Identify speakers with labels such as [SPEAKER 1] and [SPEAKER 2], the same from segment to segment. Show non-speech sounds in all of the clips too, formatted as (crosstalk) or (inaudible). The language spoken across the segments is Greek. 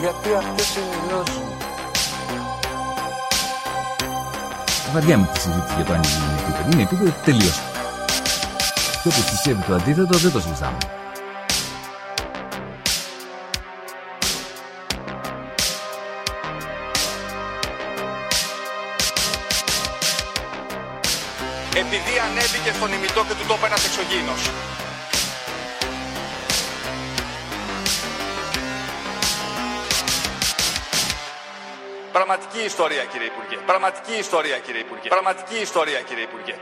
[SPEAKER 1] Γιατί αυτές είναι οι γνώσεις μου.
[SPEAKER 2] Βαριά με τη συζήτηση για το αν είναι επίπεδο. Είναι επίπεδο τελείωσε. Και όποιος πιστεύει το αντίθετο δεν το συζητάμε.
[SPEAKER 3] επειδή ανέβηκε στον ημιτό και του τόπου ένας εξωγήινος. Πραγματική ιστορία κύριε Υπουργέ. Πραγματική ιστορία κύριε Υπουργέ. Πραγματική ιστορία κύριε Υπουργέ.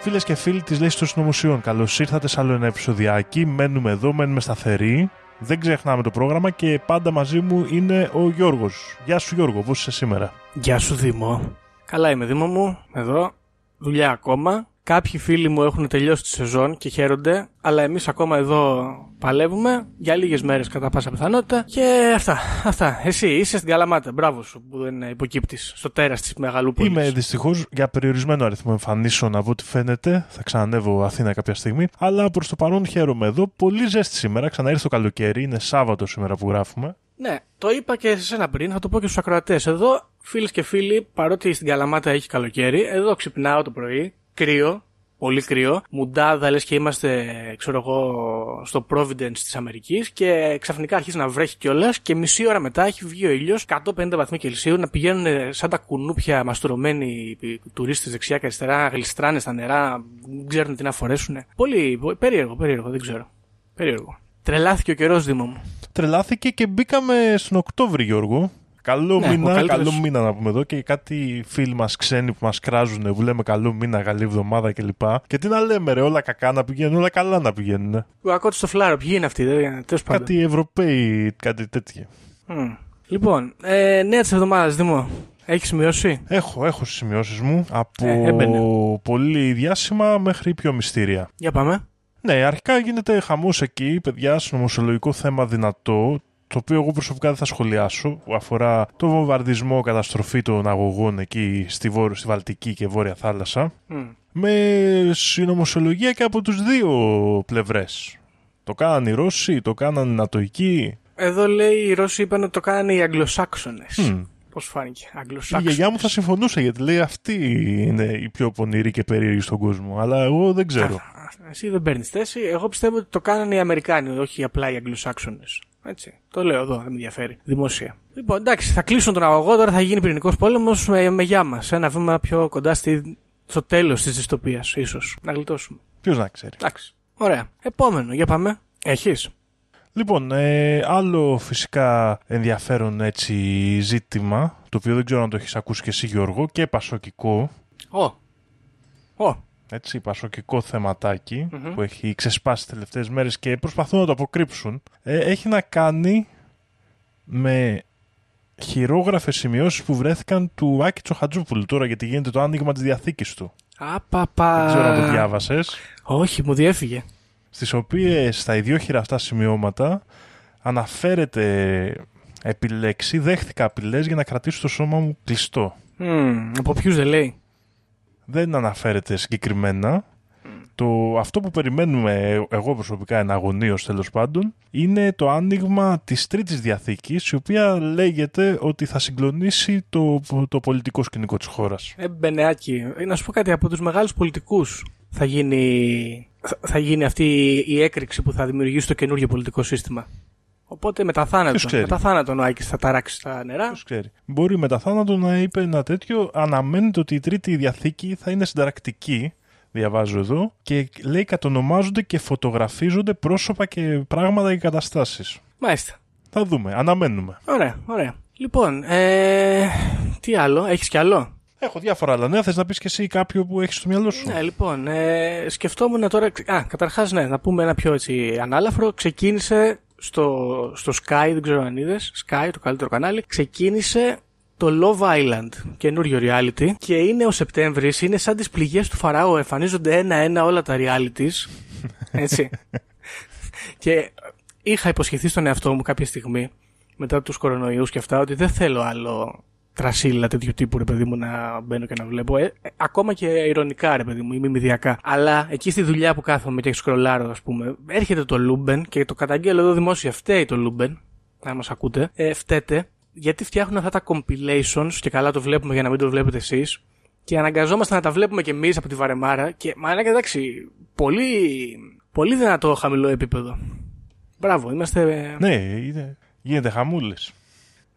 [SPEAKER 4] Φίλες και φίλοι της Λέσχης των Συνωμοσιών, καλώς ήρθατε σε άλλο ένα επεισοδιάκι. Μένουμε εδώ, μένουμε σταθεροί. Δεν ξεχνάμε το πρόγραμμα και πάντα μαζί μου είναι ο Γιώργος. Γεια σου, Γιώργο, πώς είσαι σήμερα;
[SPEAKER 5] Γεια σου Δήμο. Καλά είμαι Δήμο μου, εδώ. Δουλειά ακόμα. Κάποιοι φίλοι μου έχουν τελειώσει τη σεζόν και χαίρονται, αλλά εμείς ακόμα εδώ παλεύουμε για λίγες μέρες κατά πάσα πιθανότητα και αυτά, αυτά. Εσύ είσαι στην Καλαμάτα, μπράβο σου που δεν υποκύπτεις στο τέρας της Μεγαλούπολης.
[SPEAKER 4] Είμαι δυστυχώς για περιορισμένο αριθμό εμφανίσεων από ό,τι φαίνεται. Θα ξανανεύω Αθήνα κάποια στιγμή. Αλλά προς το παρόν χαίρομαι εδώ. Πολύ ζέστη σήμερα. Ξαναήρθε το καλοκαίρι. Είναι Σάββατο σήμερα που γράφουμε.
[SPEAKER 5] Ναι, το είπα και σε ένα πριν, θα το πω και στους ακροατές. Εδώ, φίλες και φίλοι, παρότι στην Καλαμάτα έχει καλοκαίρι, εδώ ξυπνάω το πρωί, κρύο, πολύ κρύο, μουντάδα λες και είμαστε, ξέρω εγώ, στο Providence της Αμερικής και ξαφνικά αρχίζει να βρέχει κιόλας και μισή ώρα μετά έχει βγει ο ήλιος 150 βαθμοί Κελσίου να πηγαίνουν σαν τα κουνούπια μαστουρωμένοι τουρίστες δεξιά και αριστερά, γλιστράνε στα νερά, δεν ξέρουν τι να φορέσουν. Πολύ πολύ περίεργο, περίεργο, δεν ξέρω. Περίεργο. Τρελάθηκε ο καιρός, Δήμο μου.
[SPEAKER 4] Τρελάθηκε και μπήκαμε στον Οκτώβρη, Γιώργο. Καλό
[SPEAKER 5] Ναι, ο
[SPEAKER 4] μήνα,
[SPEAKER 5] καλύτερος-
[SPEAKER 4] καλό μήνα να πούμε εδώ και κάτι φίλοι μας ξένοι που μας κράζουν που λέμε καλό μήνα, καλή εβδομάδα κλπ. Και τι να λέμε, ρε, όλα κακά να πηγαίνουν, όλα καλά να πηγαίνουν.
[SPEAKER 5] Ο ακότης στο φλάρο, ποιοι είναι αυτοί, δεν τέλος πάντων.
[SPEAKER 4] Κάτι Ευρωπαίοι, κάτι τέτοιο.
[SPEAKER 5] Μμ. Λοιπόν, ε, νέα της εβδομάδας, Δήμο. Έχεις σημειώσει;
[SPEAKER 4] Έχω, έχω στις σημειώσεις μου από
[SPEAKER 5] Ε, έμπαινε.
[SPEAKER 4] πολύ διάσημα μέχρι πιο μυστήρια.
[SPEAKER 5] Για πάμε.
[SPEAKER 4] Ναι, αρχικά γίνεται χαμός εκεί, παιδιά, στο νομοσιολογικό θέμα δυνατό, το οποίο εγώ προσωπικά δεν θα σχολιάσω, που αφορά το βομβαρδισμό, καταστροφή των αγωγών εκεί στη, βόρεια, στη Βαλτική και Βόρεια Θάλασσα,
[SPEAKER 5] Μμ.
[SPEAKER 4] με συνωμοσιολογία και από τους δύο πλευρές. Το κάναν οι Ρώσοι, το κάναν οι Νατοικοί.
[SPEAKER 5] Εδώ λέει οι Ρώσοι είπαν ότι το κάνανε οι Αγγλοσάξονες.
[SPEAKER 4] Μμ.
[SPEAKER 5] Πώς φάνηκε,
[SPEAKER 4] Η
[SPEAKER 5] Αγγλοσάξονες.
[SPEAKER 4] γιαγιά μου θα συμφωνούσε γιατί λέει αυτή είναι η πιο πονηρή και περίεργη στον κόσμο. Αλλά εγώ δεν ξέρω.
[SPEAKER 5] Εσύ δεν παίρνεις θέση. Εγώ πιστεύω ότι το κάνανε οι Αμερικάνοι, όχι απλά οι Αγγλοσάξονες. Έτσι. Το λέω εδώ, δεν με ενδιαφέρει. Δημόσια. Λοιπόν, εντάξει, θα κλείσουν τον αγωγό, τώρα θα γίνει πυρηνικός πόλεμος με, με γεια μας. Ένα βήμα πιο κοντά στη, στο τέλος της δυστοπίας, ίσως. Να γλιτώσουμε.
[SPEAKER 4] Ποιος να ξέρει.
[SPEAKER 5] Εντάξει. Ωραία. Επόμενο, για πάμε. Έχεις.
[SPEAKER 4] Λοιπόν, ε, άλλο φυσικά ενδιαφέρον έτσι ζήτημα, το οποίο δεν ξέρω αν το έχεις ακούσει και εσύ Γιώργο, και πασοκικό,
[SPEAKER 5] Ω. Ω.
[SPEAKER 4] έτσι, πασοκικό θεματάκι που έχει ξεσπάσει τις τελευταίες μέρες και προσπαθούν να το αποκρύψουν, ε, έχει να κάνει με χειρόγραφες σημειώσεις που βρέθηκαν του Άκη Τσοχατζούπουλου τώρα γιατί γίνεται το άνοιγμα της διαθήκης του.
[SPEAKER 5] Απαπα.
[SPEAKER 4] Δεν ξέρω αν το διάβασες.
[SPEAKER 5] Όχι, μου διέφυγε.
[SPEAKER 4] στις οποίες στα ιδιόχειρα αυτά σημειώματα αναφέρεται επιλέξη, δέχτηκα απειλές για να κρατήσω το σώμα μου κλειστό.
[SPEAKER 5] Μμ, από ποιους δεν λέει;
[SPEAKER 4] Δεν αναφέρεται συγκεκριμένα. Το, αυτό που περιμένουμε εγώ προσωπικά εναγωνίως τέλος πάντων είναι το άνοιγμα της τρίτης διαθήκης η οποία λέγεται ότι θα συγκλονίσει το, το πολιτικό σκηνικό της χώρας.
[SPEAKER 5] Ε, Μπενεάκη, ε, να σου πω κάτι από τους μεγάλους πολιτικούς θα γίνει, θα- θα γίνει αυτή η έκρηξη που θα δημιουργήσει το καινούργιο πολιτικό σύστημα; Οπότε μετά
[SPEAKER 4] Ποιος
[SPEAKER 5] θάνατον,
[SPEAKER 4] ξέρει;
[SPEAKER 5] μετά θάνατον ο Άκης θα ταράξει τα νερά.
[SPEAKER 4] Ποιος ξέρει; Μπορεί μετά θάνατο να είπε ένα τέτοιο. Αναμένεται ότι η τρίτη διαθήκη θα είναι συνταρακτική. Διαβάζω εδώ. Και λέει κατονομάζονται και φωτογραφίζονται πρόσωπα και πράγματα και καταστάσεις.
[SPEAKER 5] Μάλιστα.
[SPEAKER 4] Θα δούμε. Αναμένουμε.
[SPEAKER 5] Ωραία, ωραία. Λοιπόν, ε, τι άλλο, έχεις κι άλλο;
[SPEAKER 4] Έχω διάφορα άλλα νέα. Θες να πεις και εσύ κάποιο που έχεις στο μυαλό σου;
[SPEAKER 5] Ναι, λοιπόν, ε, σκεφτόμουν τώρα. Α, καταρχάς, ναι, να πούμε ένα πιο έτσι ανάλαφρο. Ξεκίνησε στο, στο Sky, δεν ξέρω αν είδες. Sky, το καλύτερο κανάλι. Ξεκίνησε το Love Island, καινούριο reality. Και είναι ο Σεπτέμβρης, είναι σαν τις πληγές του Φαράω. Εμφανίζονται ένα-ένα όλα τα realities. (laughs) Έτσι. και είχα υποσχεθεί στον εαυτό μου κάποια στιγμή, μετά τους κορονοϊούς και αυτά, ότι δεν θέλω άλλο τρασίλα τέτοιου τύπου, ρε παιδί μου, να μπαίνω και να βλέπω. Ε, ε, ακόμα και ειρωνικά, ρε παιδί μου, ή μιμιδιακά. Αλλά εκεί στη δουλειά που κάθομαι και σκρολάρω, ας πούμε, έρχεται το Λούμπεν και το καταγγέλλω εδώ δημόσια. Φταίει το Λούμπεν, να μας ακούτε. Ε, φταίτε, γιατί φτιάχνουν αυτά τα compilations και καλά το βλέπουμε για να μην το βλέπετε εσείς. Και αναγκαζόμαστε να τα βλέπουμε κι εμείς από τη βαρεμάρα. Και μα είναι εντάξει, πολύ, πολύ δυνατό χαμηλό επίπεδο. Μπράβο, είμαστε.
[SPEAKER 4] Ναι, είναι, γίνεται χαμούλε.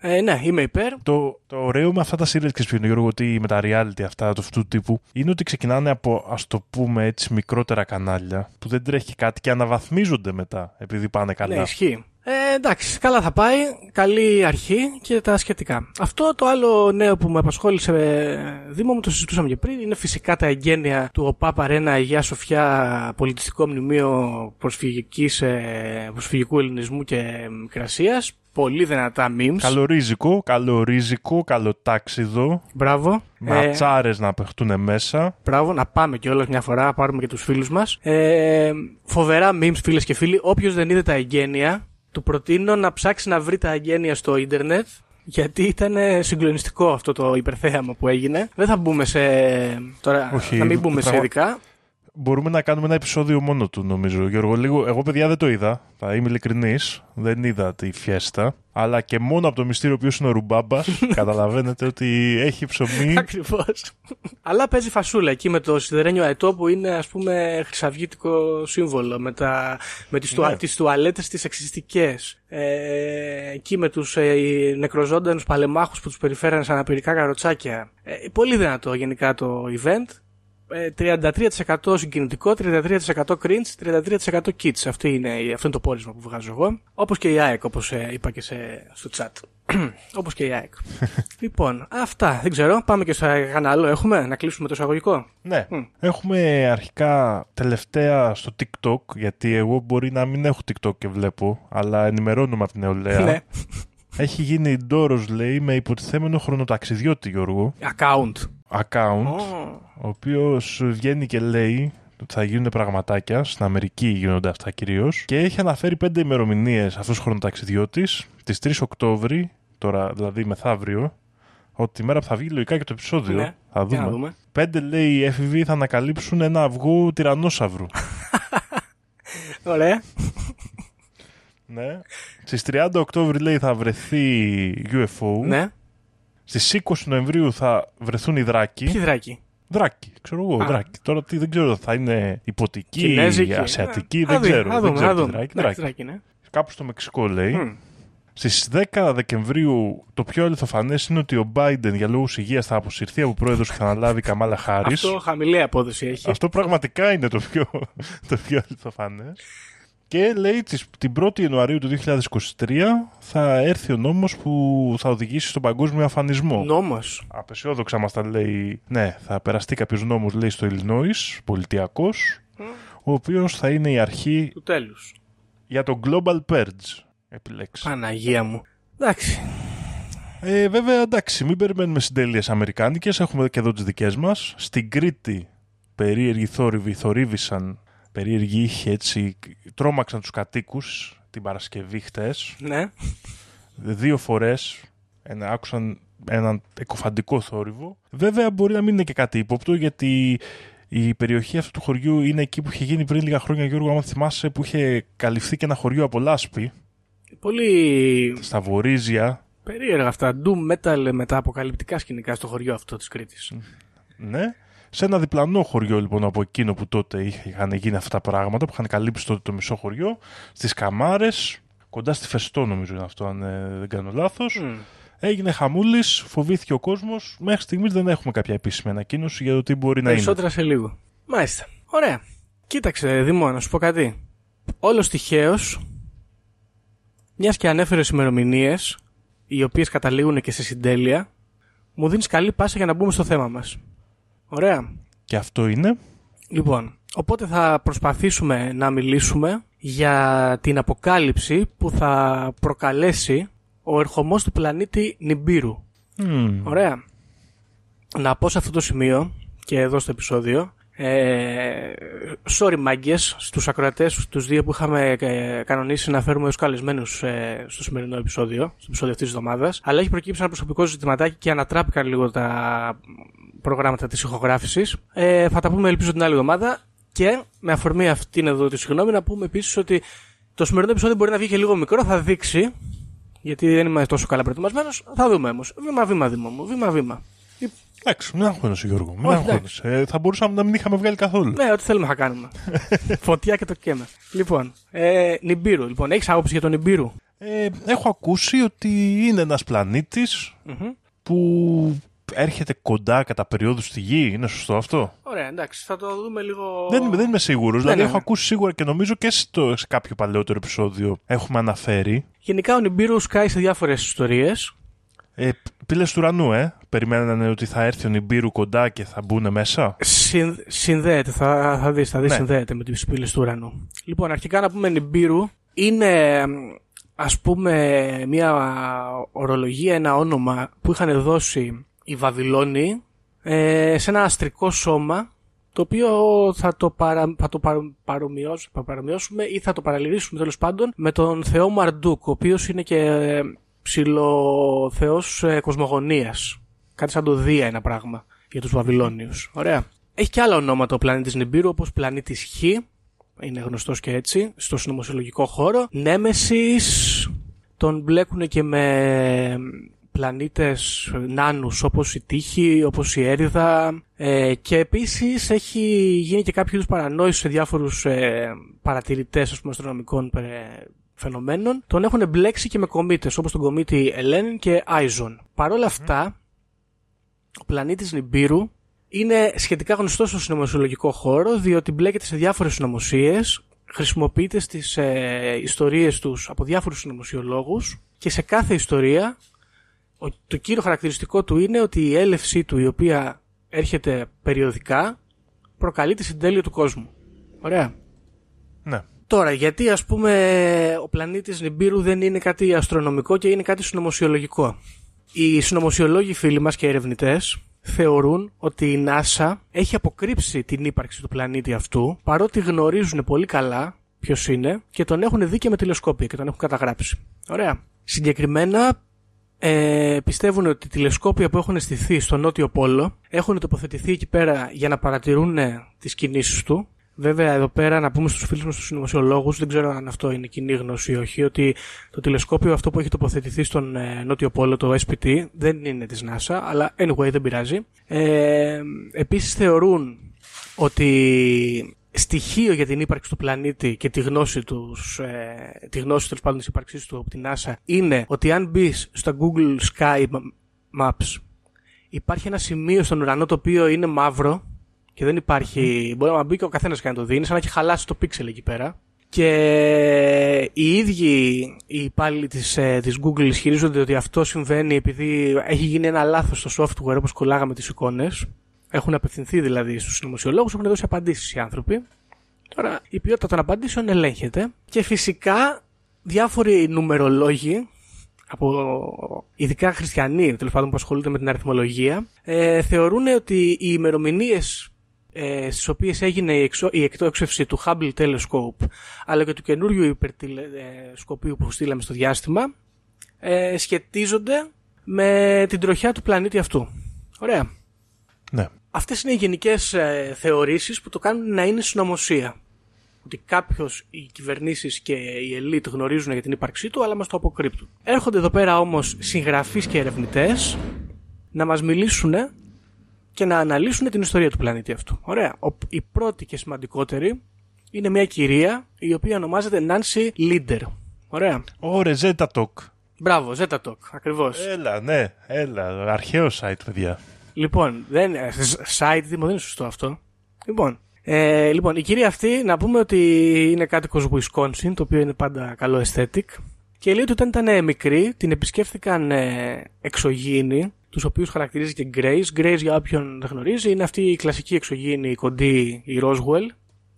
[SPEAKER 5] Ε, ναι, είμαι υπέρ.
[SPEAKER 4] Το, το ωραίο με αυτά τα series και σπίτι, Γιώργο, ότι με τα reality αυτά, του αυτού του τύπου, είναι ότι ξεκινάνε από, ας το πούμε έτσι, μικρότερα κανάλια που δεν τρέχει κάτι και αναβαθμίζονται μετά επειδή πάνε καλά.
[SPEAKER 5] Ναι, ισχύει. Ε, εντάξει, καλά θα πάει. Καλή αρχή και τα σχετικά. Αυτό το άλλο νέο που με απασχόλησε, Δήμο μου, το συζητούσαμε και πριν, είναι φυσικά τα εγγένεια του ΟΠΑ Παρένα Αγία Σοφιά Πολιτιστικό Μνημείο προσφυγικής, ε, προσφυγικού ελληνισμού και μικρασία. Πολύ δυνατά memes.
[SPEAKER 4] Καλορίζικο, καλορίζικο, καλοτάξιδο.
[SPEAKER 5] Μπράβο.
[SPEAKER 4] Ματσάρες ε, να παιχτούν μέσα.
[SPEAKER 5] Μπράβο, να πάμε κιόλας μια φορά, να πάρουμε και τους φίλους μας. Ε, φοβερά memes, φίλες και φίλοι. Όποιος δεν είδε τα εγγένεια, του προτείνω να ψάξει να βρει τα εγγένεια στο ίντερνετ γιατί ήταν συγκλονιστικό αυτό το υπερθέαμα που έγινε. Δεν θα μπούμε σε. Τώρα,
[SPEAKER 4] Όχι,
[SPEAKER 5] να μην μπούμε σε
[SPEAKER 4] πραγμα-
[SPEAKER 5] ειδικά.
[SPEAKER 4] Μπορούμε να κάνουμε ένα επεισόδιο μόνο του, νομίζω. Γιώργο, λίγο, εγώ παιδιά δεν το είδα. Θα είμαι ειλικρινής. Δεν είδα τη φιέστα. Αλλά και μόνο από το μυστήριο ποιο είναι ο Ρουμπάμπα, (laughs) καταλαβαίνετε ότι έχει ψωμί.
[SPEAKER 5] Ακριβώς. (laughs) Αλλά παίζει φασούλα εκεί με το σιδερένιο αετό που είναι ας πούμε χρυσαυγήτικο σύμβολο με, τα, με τις, τουα,
[SPEAKER 4] Ναι.
[SPEAKER 5] τις τουαλέτες τις εξιστικές. Ε, εκεί με τους ε, νεκροζώντανους παλεμάχους που τους περιφέρανε σαν απειρικά καροτσάκια. Ε, πολύ δυνατό γενικά το event. Ε, 33% συγκινητικό, 33% cringe, 33% kids. Αυτό είναι, αυτό είναι το πόρισμα που βγάζω εγώ. Όπως και η ΑΕΚ, όπως ε, είπα και σε, στο chat. (clears throat) όπως και η ΑΕΚ. (laughs) λοιπόν, αυτά. Δεν ξέρω. Πάμε και στο κανένα άλλο. Έχουμε να κλείσουμε το εισαγωγικό;
[SPEAKER 4] Ναι. Έχουμε αρχικά τελευταία στο TikTok, γιατί εγώ μπορεί να μην έχω TikTok και βλέπω, αλλά ενημερώνομαι από την νεολαία.
[SPEAKER 5] Ναι.
[SPEAKER 4] Έχει γίνει ντόρος, λέει, με υποτιθέμενο χρονοταξιδιώτη, Γιώργο,
[SPEAKER 5] Account.
[SPEAKER 4] Account,
[SPEAKER 5] Ω.
[SPEAKER 4] ο οποίος βγαίνει και λέει ότι θα γίνουν πραγματάκια, στην Αμερική γίνονται αυτά κυρίως. και έχει αναφέρει πέντε ημερομηνίες αυτός ο χρονοταξιδιώτης, τις 3 Οκτώβρη, τώρα δηλαδή μεθαύριο, ότι τη μέρα που θα βγει λογικά και το επεισόδιο,
[SPEAKER 5] Ναι.
[SPEAKER 4] θα
[SPEAKER 5] Για
[SPEAKER 4] δούμε.
[SPEAKER 5] να δούμε.
[SPEAKER 4] Πέντε λέει οι έφηβοι θα ανακαλύψουν ένα αυγό τυρανόσαυρου. (laughs)
[SPEAKER 5] Ωραία.
[SPEAKER 4] ναι. Στις 30 Οκτώβρη λέει θα βρεθεί UFO.
[SPEAKER 5] Ναι.
[SPEAKER 4] Στις 20 Νοεμβρίου θα βρεθούν οι δράκοι.
[SPEAKER 5] Ποιοι δράκοι;
[SPEAKER 4] Δράκοι, ξέρω εγώ,
[SPEAKER 5] Α.
[SPEAKER 4] δράκοι. Τώρα τι δεν ξέρω, θα είναι υποτική,
[SPEAKER 5] Κινέζικοι.
[SPEAKER 4] ασιατική,
[SPEAKER 5] Α,
[SPEAKER 4] δεν
[SPEAKER 5] δει,
[SPEAKER 4] ξέρω.
[SPEAKER 5] Α
[SPEAKER 4] δεν
[SPEAKER 5] δούμε,
[SPEAKER 4] ξέρω
[SPEAKER 5] α
[SPEAKER 4] τι
[SPEAKER 5] δούμε.
[SPEAKER 4] δράκοι,
[SPEAKER 5] Εντάξει,
[SPEAKER 4] δράκοι.
[SPEAKER 5] δράκοι, ναι.
[SPEAKER 4] Κάπου στο Μεξικό λέει.
[SPEAKER 5] Μμ.
[SPEAKER 4] Στις 10 Δεκεμβρίου το πιο αληθοφανές είναι ότι ο Biden για λόγους υγείας θα αποσυρθεί από πρόεδρος και θα αναλάβει η Καμάλα Χάρης.
[SPEAKER 5] Αυτό χαμηλή απόδοση έχει.
[SPEAKER 4] Αυτό πραγματικά είναι το πιο, (laughs) το πιο αληθοφανές. Και λέει τις- την 1η Ιανουαρίου του 2023 θα έρθει ο νόμος που θα οδηγήσει στον παγκόσμιο αφανισμό.
[SPEAKER 5] Νόμος.
[SPEAKER 4] Απεσιόδοξα μας τα λέει, ναι, θα περαστεί κάποιος νόμος λέει στο Illinois, πολιτιακός, ο οποίος θα είναι η αρχή
[SPEAKER 5] Του τέλους.
[SPEAKER 4] για το Global Purge. Επιλέξει.
[SPEAKER 5] Παναγία μου. Εντάξει.
[SPEAKER 4] Ε, βέβαια, εντάξει, μην περιμένουμε συντέλειες αμερικάνικες, έχουμε και εδώ τις δικές μας. Στην Κρήτη, περίεργοι θόρυβοι θορύβησαν, περίεργοι ήχοι έτσι, τρόμαξαν τους κατοίκους την Παρασκευή χτες.
[SPEAKER 5] Ναι.
[SPEAKER 4] Δύο φορές ένα, άκουσαν έναν εκοφαντικό θόρυβο. Βέβαια, μπορεί να μην είναι και κάτι ύποπτο, γιατί η περιοχή αυτού του χωριού είναι εκεί που είχε γίνει πριν λίγα χρόνια, Γιώργο, άμα θυμάσαι, που είχε καλυφθεί και ένα χωριό από λάσπη,
[SPEAKER 5] Πολύ
[SPEAKER 4] στα Βορίζια,
[SPEAKER 5] περίεργα αυτά. Doom metal με τα αποκαλυπτικά σκηνικά στο χωριό αυτό της Κρήτης.
[SPEAKER 4] Ναι. Σε ένα διπλανό χωριό λοιπόν από εκείνο που τότε είχε- είχαν γίνει αυτά τα πράγματα, που είχαν καλύψει τότε το μισό χωριό, στις Καμάρες, κοντά στη Φεστό νομίζω είναι αυτό, αν ε, δεν κάνω λάθος.
[SPEAKER 5] Μμ.
[SPEAKER 4] Έγινε χαμούλης, φοβήθηκε ο κόσμος. Μέχρι στιγμής δεν έχουμε κάποια επίσημη ανακοίνωση για το τι μπορεί να είναι.
[SPEAKER 5] Περισσότερα σε λίγο. Μάλιστα. Ωραία. Κοίταξε, Δημό, να σου πω κάτι. Όλος τυχαίως, μιας και ανέφερες ημερομηνίες, οι οποίες καταλήγουν και σε συντέλεια, μου δίνεις καλή πάσα για να μπούμε στο θέμα μας. Ωραία.
[SPEAKER 4] Και αυτό είναι.
[SPEAKER 5] Λοιπόν, οπότε θα προσπαθήσουμε να μιλήσουμε για την αποκάλυψη που θα προκαλέσει ο ερχομός του πλανήτη Νιμπύρου.
[SPEAKER 4] Μμμ.
[SPEAKER 5] Ωραία. Να πω σε αυτό το σημείο και εδώ στο επεισόδιο ε, sorry μάγκες στους ακροατές τους δύο που είχαμε ε, κανονίσει να φέρουμε ως καλεσμένους ε, στο σημερινό επεισόδιο στο επεισόδιο αυτής της εβδομάδας αλλά έχει προκύψει ένα προσωπικό ζητηματάκι και ανατράπηκαν λίγο τα προγράμματα της ηχογράφησης ε, θα τα πούμε ελπίζω την άλλη εβδομάδα και με αφορμή αυτήν εδώ τη συγγνώμη να πούμε επίσης ότι το σημερινό επεισόδιο μπορεί να βγει και λίγο μικρό θα δείξει γιατί δεν είμαι τόσο καλά προετοιμασμένος. Θα δούμε όμως. Βήμα-βήμα, Δήμο μου. Βήμα-βήμα.
[SPEAKER 4] Εντάξει, μην αγχώνεσαι Γιώργο. Μην
[SPEAKER 5] Όχι,
[SPEAKER 4] αγχώνεσαι. Ε, θα μπορούσαμε να μην είχαμε βγάλει καθόλου.
[SPEAKER 5] Ναι, ό,τι θέλουμε θα κάνουμε. (laughs) Φωτιά και το καίμε. Λοιπόν, ε, Νιμπύρου. Λοιπόν, έχεις άποψη για τον Νιμπύρου;
[SPEAKER 4] Ε, έχω ακούσει ότι είναι ένας πλανήτης που έρχεται κοντά κατά περίοδου στη Γη. Είναι σωστό αυτό;
[SPEAKER 5] Ωραία, εντάξει, θα το δούμε λίγο.
[SPEAKER 4] Δεν, είμαι- δεν είμαι σίγουρος. δηλαδή
[SPEAKER 5] ναι,
[SPEAKER 4] έχω
[SPEAKER 5] ναι.
[SPEAKER 4] ακούσει σίγουρα και νομίζω και στο, σε κάποιο παλαιότερο επεισόδιο έχουμε αναφέρει.
[SPEAKER 5] Γενικά ο Νιμπύρου σκάει σε διάφορες ιστορίες.
[SPEAKER 4] Ε, Πύλε του ουρανού, ε. Περιμένανε ότι θα έρθει ο Νιμπύρου κοντά και θα μπουν μέσα.
[SPEAKER 5] Συν, συνδέεται, θα, θα δεις, θα δεις
[SPEAKER 4] Ναι.
[SPEAKER 5] συνδέεται με τις πύλες του ουρανού. Λοιπόν, αρχικά να πούμε Νιμπύρου είναι ας πούμε μια ορολογία, ένα όνομα που είχαν δώσει οι Βαβυλώνοι ε, σε ένα αστρικό σώμα το οποίο θα το, παρα, θα το παρο- παρομοιώσ- θα παρομοιώσουμε ή θα το παραλυρίσουμε τέλος πάντων με τον θεό Μαρντούκ, ο οποίος είναι και ψηλό θεός ε, κοσμογονίας. Κάτι σαν το Δία ένα πράγμα για τους Βαβυλώνιους. Ωραία. Έχει και άλλα ονόματα ο πλανήτης Νιμπύρου όπως πλανήτης Χ, είναι γνωστός και έτσι, στο συνωμοσιολογικό χώρο. Νέμεσης, τον μπλέκουν και με πλανήτες νάνους όπως η Τύχη, όπως η Έριδα ε, και επίσης έχει γίνει και κάποιο είδους παρανόηση σε διάφορους ε, παρατηρητές ας πούμε, αστρονομικών ε, φαινομένων. Τον έχουν μπλέξει και με κομήτες όπως τον κομίτη Ελέν και Άιζον. Παρ' όλα αυτά, ο πλανήτης Νιμπύρου είναι σχετικά γνωστός στο συνωμοσιολογικό χώρο διότι μπλέκεται σε διάφορες συνωμοσίες, χρησιμοποιείται στις ε, ιστορίες τους από διάφορους συνωμοσιολόγους και σε κάθε ιστορία ο, το κύριο χαρακτηριστικό του είναι ότι η έλευσή του η οποία έρχεται περιοδικά προκαλεί τη συντέλεια του κόσμου. Ωραία.
[SPEAKER 4] Ναι.
[SPEAKER 5] Τώρα, γιατί ας πούμε ο πλανήτης Νιμπύρου δεν είναι κάτι αστρονομικό και είναι κάτι συνωμοσιολογικό. Οι συνωμοσιολόγοι φίλοι μας και ερευνητές θεωρούν ότι η NASA έχει αποκρύψει την ύπαρξη του πλανήτη αυτού παρότι γνωρίζουν πολύ καλά ποιος είναι και τον έχουν δει και με τηλεσκόπια και τον έχουν καταγράψει. Ωραία. Συγκεκριμένα ε, πιστεύουν ότι οι τηλεσκόπια που έχουν στηθεί στο νότιο πόλο έχουν τοποθετηθεί εκεί πέρα για να παρατηρούν ε, τις κινήσεις του. Βέβαια, εδώ πέρα να πούμε στους φίλους μας τους συνωμοσιολόγους, δεν ξέρω αν αυτό είναι κοινή γνώση ή όχι, ότι το τηλεσκόπιο αυτό που έχει τοποθετηθεί στον ε, νότιο πόλο, το SPT, δεν είναι της NASA, αλλά anyway δεν πειράζει. Ε, επίσης θεωρούν ότι στοιχείο για την ύπαρξη του πλανήτη και τη γνώση τους, ε, τη γνώση τέλος πάντων της ύπαρξής του από την NASA είναι ότι αν μπει στα Google Sky Maps υπάρχει ένα σημείο στον ουρανό το οποίο είναι μαύρο και δεν υπάρχει, μπορεί να μπει και ο καθένας και να το δει, είναι σαν να έχει χαλάσει το πίξελ εκεί πέρα. Και οι ίδιοι οι υπάλληλοι της, ε, της Google ισχυρίζονται ότι αυτό συμβαίνει επειδή έχει γίνει ένα λάθος στο software όπως κολλάγαμε τις εικόνες. Έχουν απευθυνθεί δηλαδή στους συνωμοσιολόγους, έχουν δώσει απαντήσεις οι άνθρωποι. Τώρα η ποιότητα των απαντήσεων ελέγχεται. Και φυσικά διάφοροι νουμερολόγοι από ειδικά χριστιανοί τέλος πάντων που ασχολούνται με την αριθμολογία ε, θεωρούν ότι οι ημερομηνίες ε, στις οποίες έγινε η, εξο, η εκτόξευση του Hubble Telescope αλλά και του καινούριου υπερτηλεσκοπίου που στείλαμε στο διάστημα ε, σχετίζονται με την τροχιά του πλανήτη αυτού. Ωραία.
[SPEAKER 4] Ναι.
[SPEAKER 5] Αυτές είναι οι γενικές ε, θεωρήσεις που το κάνουν να είναι συνωμοσία. Ότι κάποιος, οι κυβερνήσεις και η ελίτ γνωρίζουν για την ύπαρξή του, αλλά μας το αποκρύπτουν. Έρχονται εδώ πέρα όμως συγγραφείς και ερευνητές να μας μιλήσουν και να αναλύσουν την ιστορία του πλανήτη αυτού. Ωραία. Ο, η πρώτη και σημαντικότερη είναι μια κυρία η οποία ονομάζεται Nancy Linder. Ωραία.
[SPEAKER 4] Ωρε, Zeta Talk.
[SPEAKER 5] Μπράβο, Zetatalk, ακριβώς.
[SPEAKER 4] Έλα, ναι, έλα. Αρχαίο site, παιδιά.
[SPEAKER 5] Λοιπόν, δεν, ε, site Δήμο, δεν είναι σωστό αυτό. Λοιπόν, ε, λοιπόν, η κυρία αυτή να πούμε ότι είναι κάτοικος Wisconsin, το οποίο είναι πάντα καλό aesthetic. Και λέει ότι όταν ήταν μικρή την επισκέφθηκαν ε, εξωγήινοι, τους οποίους χαρακτηρίζει και Grace. Grace, για όποιον δεν γνωρίζει, είναι αυτή η κλασική εξωγήινη η κοντή, η Roswell,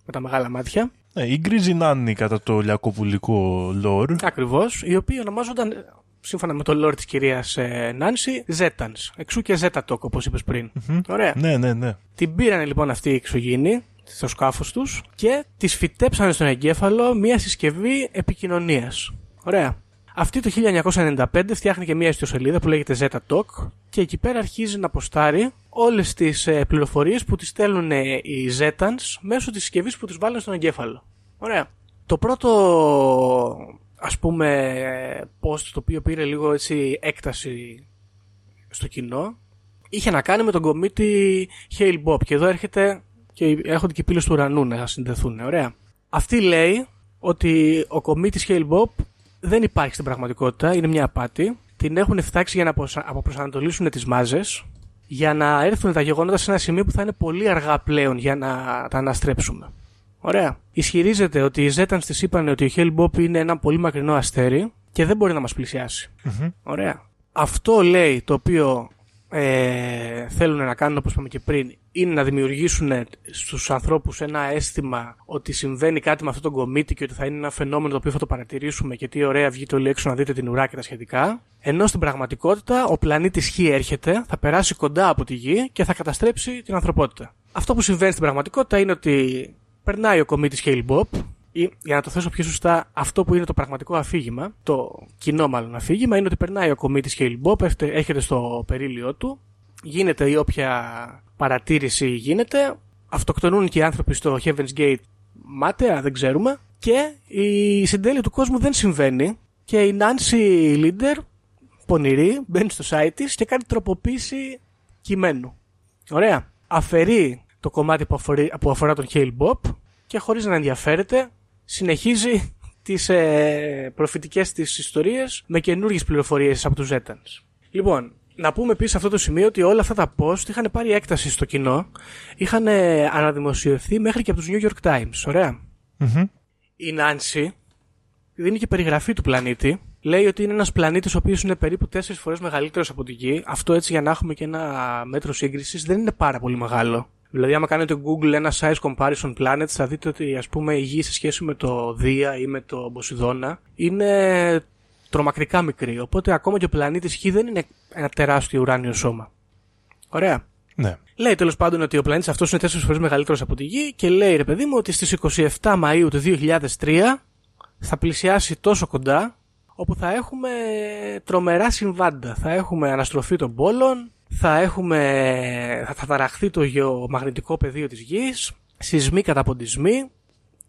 [SPEAKER 5] με τα μεγάλα μάτια.
[SPEAKER 4] Ναι, η γκρίζη νάνη κατά το λιακοπουλικό lore.
[SPEAKER 5] Ακριβώς, οι οποίοι ονομάζονταν, σύμφωνα με το lore της κυρίας Νάνση, Zetans. Εξού και Zetatok, όπως είπες πριν. Ωραία.
[SPEAKER 4] Ναι, ναι, ναι.
[SPEAKER 5] Την πήρανε λοιπόν αυτή η εξωγήινη στο σκάφος τους και τη φυτέψανε στον εγκέφαλο μια συσκευή επικοινωνίας. Ωραία. Αυτή το 1995 φτιάχνει και μια ιστοσελίδα που λέγεται Zetatalk και εκεί πέρα αρχίζει να αποστάρει όλες τις ε, πληροφορίες που τις στέλνουν ε, οι Zetans μέσω της συσκευής που τους βάλουν στον εγκέφαλο. Ωραία. Το πρώτο ας πούμε post το οποίο πήρε λίγο έτσι έκταση στο κοινό είχε να κάνει με τον κομίτη Hale Bob και εδώ έρχεται και έρχονται και οι πύλες του ουρανού να συνδεθούν. Ωραία. Αυτή λέει ότι ο κομίτης Hale Bob δεν υπάρχει στην πραγματικότητα, είναι μια απάτη. Την έχουν φτάξει για να αποπροσανατολίσουν τις μάζες για να έρθουν τα γεγονότα σε ένα σημείο που θα είναι πολύ αργά πλέον για να τα αναστρέψουμε. Ωραία. Ισχυρίζεται ότι οι Ζέτανς της είπαν ότι ο Χέλ Μπόπ είναι ένα πολύ μακρινό αστέρι και δεν μπορεί να μας πλησιάσει. Ωραία. Αυτό λέει το οποίο ε, θέλουν να κάνουν όπως είπαμε και πριν είναι να δημιουργήσουν στους ανθρώπους ένα αίσθημα ότι συμβαίνει κάτι με αυτόν τον κομίτη και ότι θα είναι ένα φαινόμενο το οποίο θα το παρατηρήσουμε και τι ωραία βγείτε όλοι έξω να δείτε την ουρά και τα σχετικά ενώ στην πραγματικότητα ο πλανήτης Χ έρχεται, θα περάσει κοντά από τη Γη και θα καταστρέψει την ανθρωπότητα. Αυτό που συμβαίνει στην πραγματικότητα είναι ότι περνάει ο κομίτης Hale Bob ή για να το θέσω πιο σωστά, αυτό που είναι το πραγματικό αφήγημα, το κοινό μάλλον αφήγημα, είναι ότι περνάει ο κομίτης Χέιλ Μπόπ, έρχεται στο περίλιο του, γίνεται η όποια παρατήρηση γίνεται, αυτοκτονούν και οι άνθρωποι στο Heaven's Gate μάταια, δεν ξέρουμε, και η συντέλεια του κόσμου δεν συμβαίνει και η Nancy Linder, πονηρή, μπαίνει στο site της και κάνει τροποποίηση κειμένου. Ωραία. Αφαιρεί το κομμάτι που αφορά, τον Hale Bob και χωρίς να ενδιαφέρεται συνεχίζει τις ε, προφητικές της ιστορίες με καινούργιες πληροφορίες από τους Zetans. Λοιπόν, να πούμε επίσης αυτό το σημείο ότι όλα αυτά τα post είχαν πάρει έκταση στο κοινό, είχαν ε, αναδημοσιευθεί μέχρι και από τους New York Times, ωραια Η Νάνση δίνει και περιγραφή του πλανήτη, λέει ότι είναι ένας πλανήτης ο οποίος είναι περίπου τέσσερις φορές μεγαλύτερος από τη Γη, αυτό έτσι για να έχουμε και ένα μέτρο σύγκρισης δεν είναι πάρα πολύ μεγάλο. Δηλαδή, άμα κάνετε Google ένα size comparison planet, θα δείτε ότι ας πούμε η Γη σε σχέση με το Δία ή με το Μποσιδώνα είναι τρομακτικά μικρή. Οπότε ακόμα και ο πλανήτης Χ δεν είναι ένα τεράστιο ουράνιο σώμα. Ωραία.
[SPEAKER 4] Ναι.
[SPEAKER 5] Λέει τέλος πάντων ότι ο πλανήτης αυτός είναι τέσσερις φορές μεγαλύτερος από τη Γη και λέει ρε παιδί μου ότι στις 27 Μαου του 2003 θα πλησιάσει τόσο κοντά όπου θα έχουμε τρομερά συμβάντα. Θα έχουμε αναστροφή των πόλων, θα, έχουμε, θα ταραχθεί το γεωμαγνητικό πεδίο της γης, σεισμοί καταποντισμοί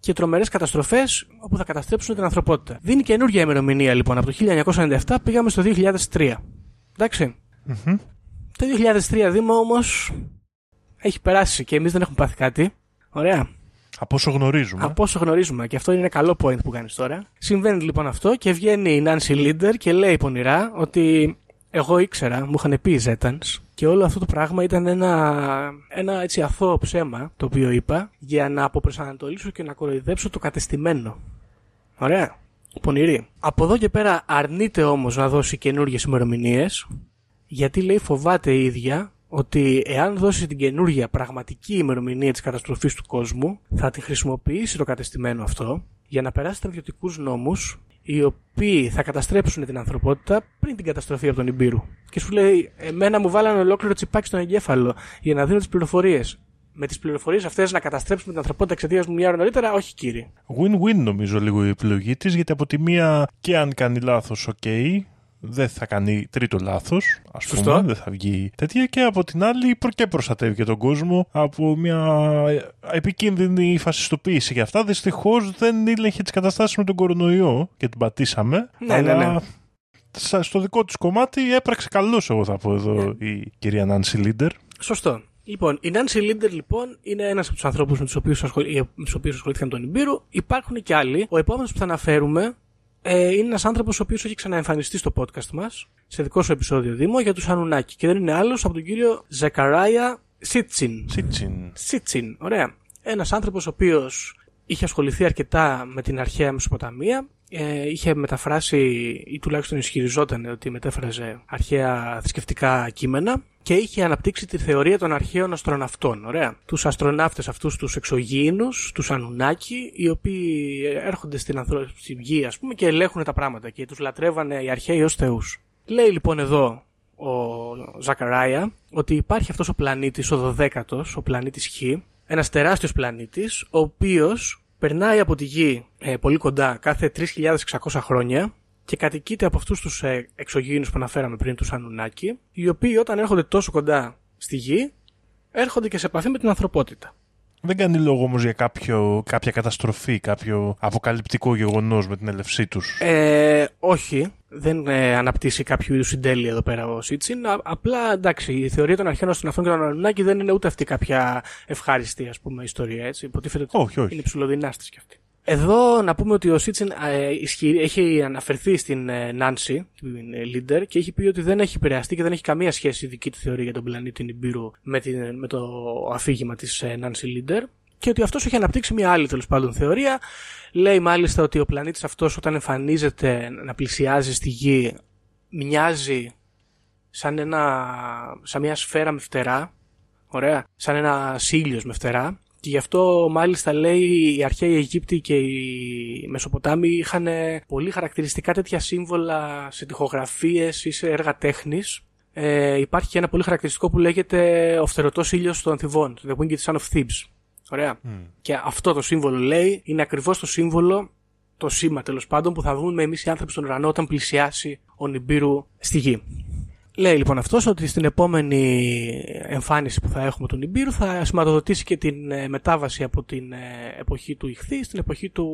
[SPEAKER 5] και τρομερές καταστροφές όπου θα καταστρέψουν την ανθρωπότητα. Δίνει καινούργια ημερομηνία λοιπόν. Από το 1997 πήγαμε στο 2003. ενταξει Το 2003 Δήμο όμως έχει περάσει και εμείς δεν έχουμε πάθει κάτι. Ωραία.
[SPEAKER 4] Από όσο γνωρίζουμε.
[SPEAKER 5] Από όσο γνωρίζουμε. Και αυτό είναι ένα καλό point που κάνεις τώρα. Συμβαίνει λοιπόν αυτό και βγαίνει η Nancy Linder και λέει πονηρά ότι εγώ ήξερα, μου είχαν πει οι Zetans και όλο αυτό το πράγμα ήταν ένα, ένα έτσι αθώο ψέμα το οποίο είπα για να αποπροσανατολίσω και να κοροϊδέψω το κατεστημένο. Ωραία. Πονηρή. Από εδώ και πέρα αρνείται όμως να δώσει καινούργιες ημερομηνίες, γιατί λέει φοβάται η ίδια ότι εάν δώσει την καινούργια πραγματική ημερομηνία της καταστροφής του κόσμου θα τη χρησιμοποιήσει το κατεστημένο αυτό για να περάσει στρατιωτικούς νόμους οι οποίοι θα καταστρέψουν την ανθρωπότητα πριν την καταστροφή από τον Ιμπύρου. Και σου λέει, Εμένα μου βάλανε ολόκληρο τσιπάκι στον εγκέφαλο για να δίνω τις πληροφορίες. Με τις πληροφορίες αυτές να καταστρέψουμε την ανθρωπότητα εξαιτίας μου μια ώρα νωρίτερα, όχι κύριε.
[SPEAKER 4] Win-win νομίζω λίγο η επιλογή της, γιατί από τη μία και αν κάνει λάθος, οκ, δεν θα κάνει τρίτο λάθος, ας πούμε, δεν θα βγει τέτοια. Και από την άλλη, και προστατεύει και τον κόσμο από μια επικίνδυνη φασιστοποίηση. Και αυτά δυστυχώς δεν ήλεγχε τις καταστάσεις με τον κορονοϊό και την πατήσαμε.
[SPEAKER 5] Ναι, αλλά... ναι, ναι.
[SPEAKER 4] Στο δικό της κομμάτι έπραξε καλώς, εγώ θα πω εδώ, ναι. η κυρία Νάνσι Λίντερ.
[SPEAKER 5] Σωστό. Λοιπόν, η Νάνσι Λίντερ λοιπόν είναι ένας από τους ανθρώπους με τους οποίους ασχολήθηκαν το Νιμπίρου. Υπάρχουν και άλλοι. Ο επόμενος που θα αναφέρουμε ε, είναι ένας άνθρωπος ο οποίος έχει ξαναεμφανιστεί στο podcast μας, σε δικό σου επεισόδιο Δήμο, για τους Ανουνάκη. Και δεν είναι άλλος από τον κύριο Ζεκαράια Σίτσιν.
[SPEAKER 4] Σίτσιν.
[SPEAKER 5] Σίτσιν, ωραία. Ένας άνθρωπος ο οποίος είχε ασχοληθεί αρκετά με την αρχαία Μεσοποταμία ε, είχε μεταφράσει ή τουλάχιστον ισχυριζόταν ότι μετέφραζε αρχαία θρησκευτικά κείμενα και είχε αναπτύξει τη θεωρία των αρχαίων αστροναυτών. Ωραία. Τους αστροναύτες αυτούς τους εξωγήινους, τους Ανουνάκη, οι οποίοι έρχονται στην, ανθρω... στη γη ας πούμε και ελέγχουν τα πράγματα και τους λατρεύανε οι αρχαίοι ως θεούς. Λέει λοιπόν εδώ ο Ζακαράια ότι υπάρχει αυτός ο πλανήτης, ο 12ος, ο πλανήτης Χ, ένας τεράστιος πλανήτης, ο οποίος περνάει από τη γη ε, πολύ κοντά κάθε 3.600 χρόνια και κατοικείται από αυτούς τους ε, εξωγήινους που αναφέραμε πριν, τους Ανουνάκη, οι οποίοι όταν έρχονται τόσο κοντά στη γη, έρχονται και σε επαφή με την ανθρωπότητα.
[SPEAKER 4] Δεν κάνει λόγο όμως για κάποιο, κάποια καταστροφή, κάποιο αποκαλυπτικό γεγονός με την έλευσή τους.
[SPEAKER 5] Ε, όχι, δεν ε, αναπτύσσει κάποιο είδους συντέλεια εδώ πέρα ο Σίτσιν. Α, απλά εντάξει, η θεωρία των αρχαίων αστυναυτών και των Ανουνάκη δεν είναι ούτε αυτή κάποια ευχάριστη ας πούμε, ιστορία. Έτσι. Υποτίθεται ότι
[SPEAKER 4] Όχι, όχι.
[SPEAKER 5] είναι ψηλοδυνάστης κι αυτή. Εδώ να πούμε ότι ο Σίτσιν ε, ισχυρι- έχει αναφερθεί στην ε, Νάνση, την ε, leader, και έχει πει ότι δεν έχει επηρεαστεί και δεν έχει καμία σχέση η δική του θεωρία για τον πλανήτη Νιμπύρου με, την, με το αφήγημα της ε, Νάνση Leader και ότι αυτός έχει αναπτύξει μια άλλη τέλος πάντων θεωρία. Λέει μάλιστα ότι ο πλανήτης αυτός όταν εμφανίζεται να πλησιάζει στη Γη μοιάζει σαν, ένα, σαν μια σφαίρα με φτερά, ωραία, σαν ένας ήλιος με φτερά και γι' αυτό μάλιστα λέει οι αρχαίοι Αιγύπτιοι και οι Μεσοποτάμοι είχαν πολύ χαρακτηριστικά τέτοια σύμβολα σε τοιχογραφίες ή σε έργα τέχνης. Ε, υπάρχει και ένα πολύ χαρακτηριστικό που λέγεται ο φτερωτός ήλιος των Ανθιβών, The Winged Sun of Thebes. Ωραία. Και αυτό το σύμβολο λέει είναι ακριβώς το σύμβολο, το σήμα τέλος πάντων που θα δούμε εμείς οι άνθρωποι στον ουρανό όταν πλησιάσει ο Νιμπύρου στη γη. Λέει λοιπόν αυτός ότι στην επόμενη εμφάνιση που θα έχουμε του Νιμπύρου θα σηματοδοτήσει και την ε, μετάβαση από την ε, εποχή του Ιχθύ στην εποχή του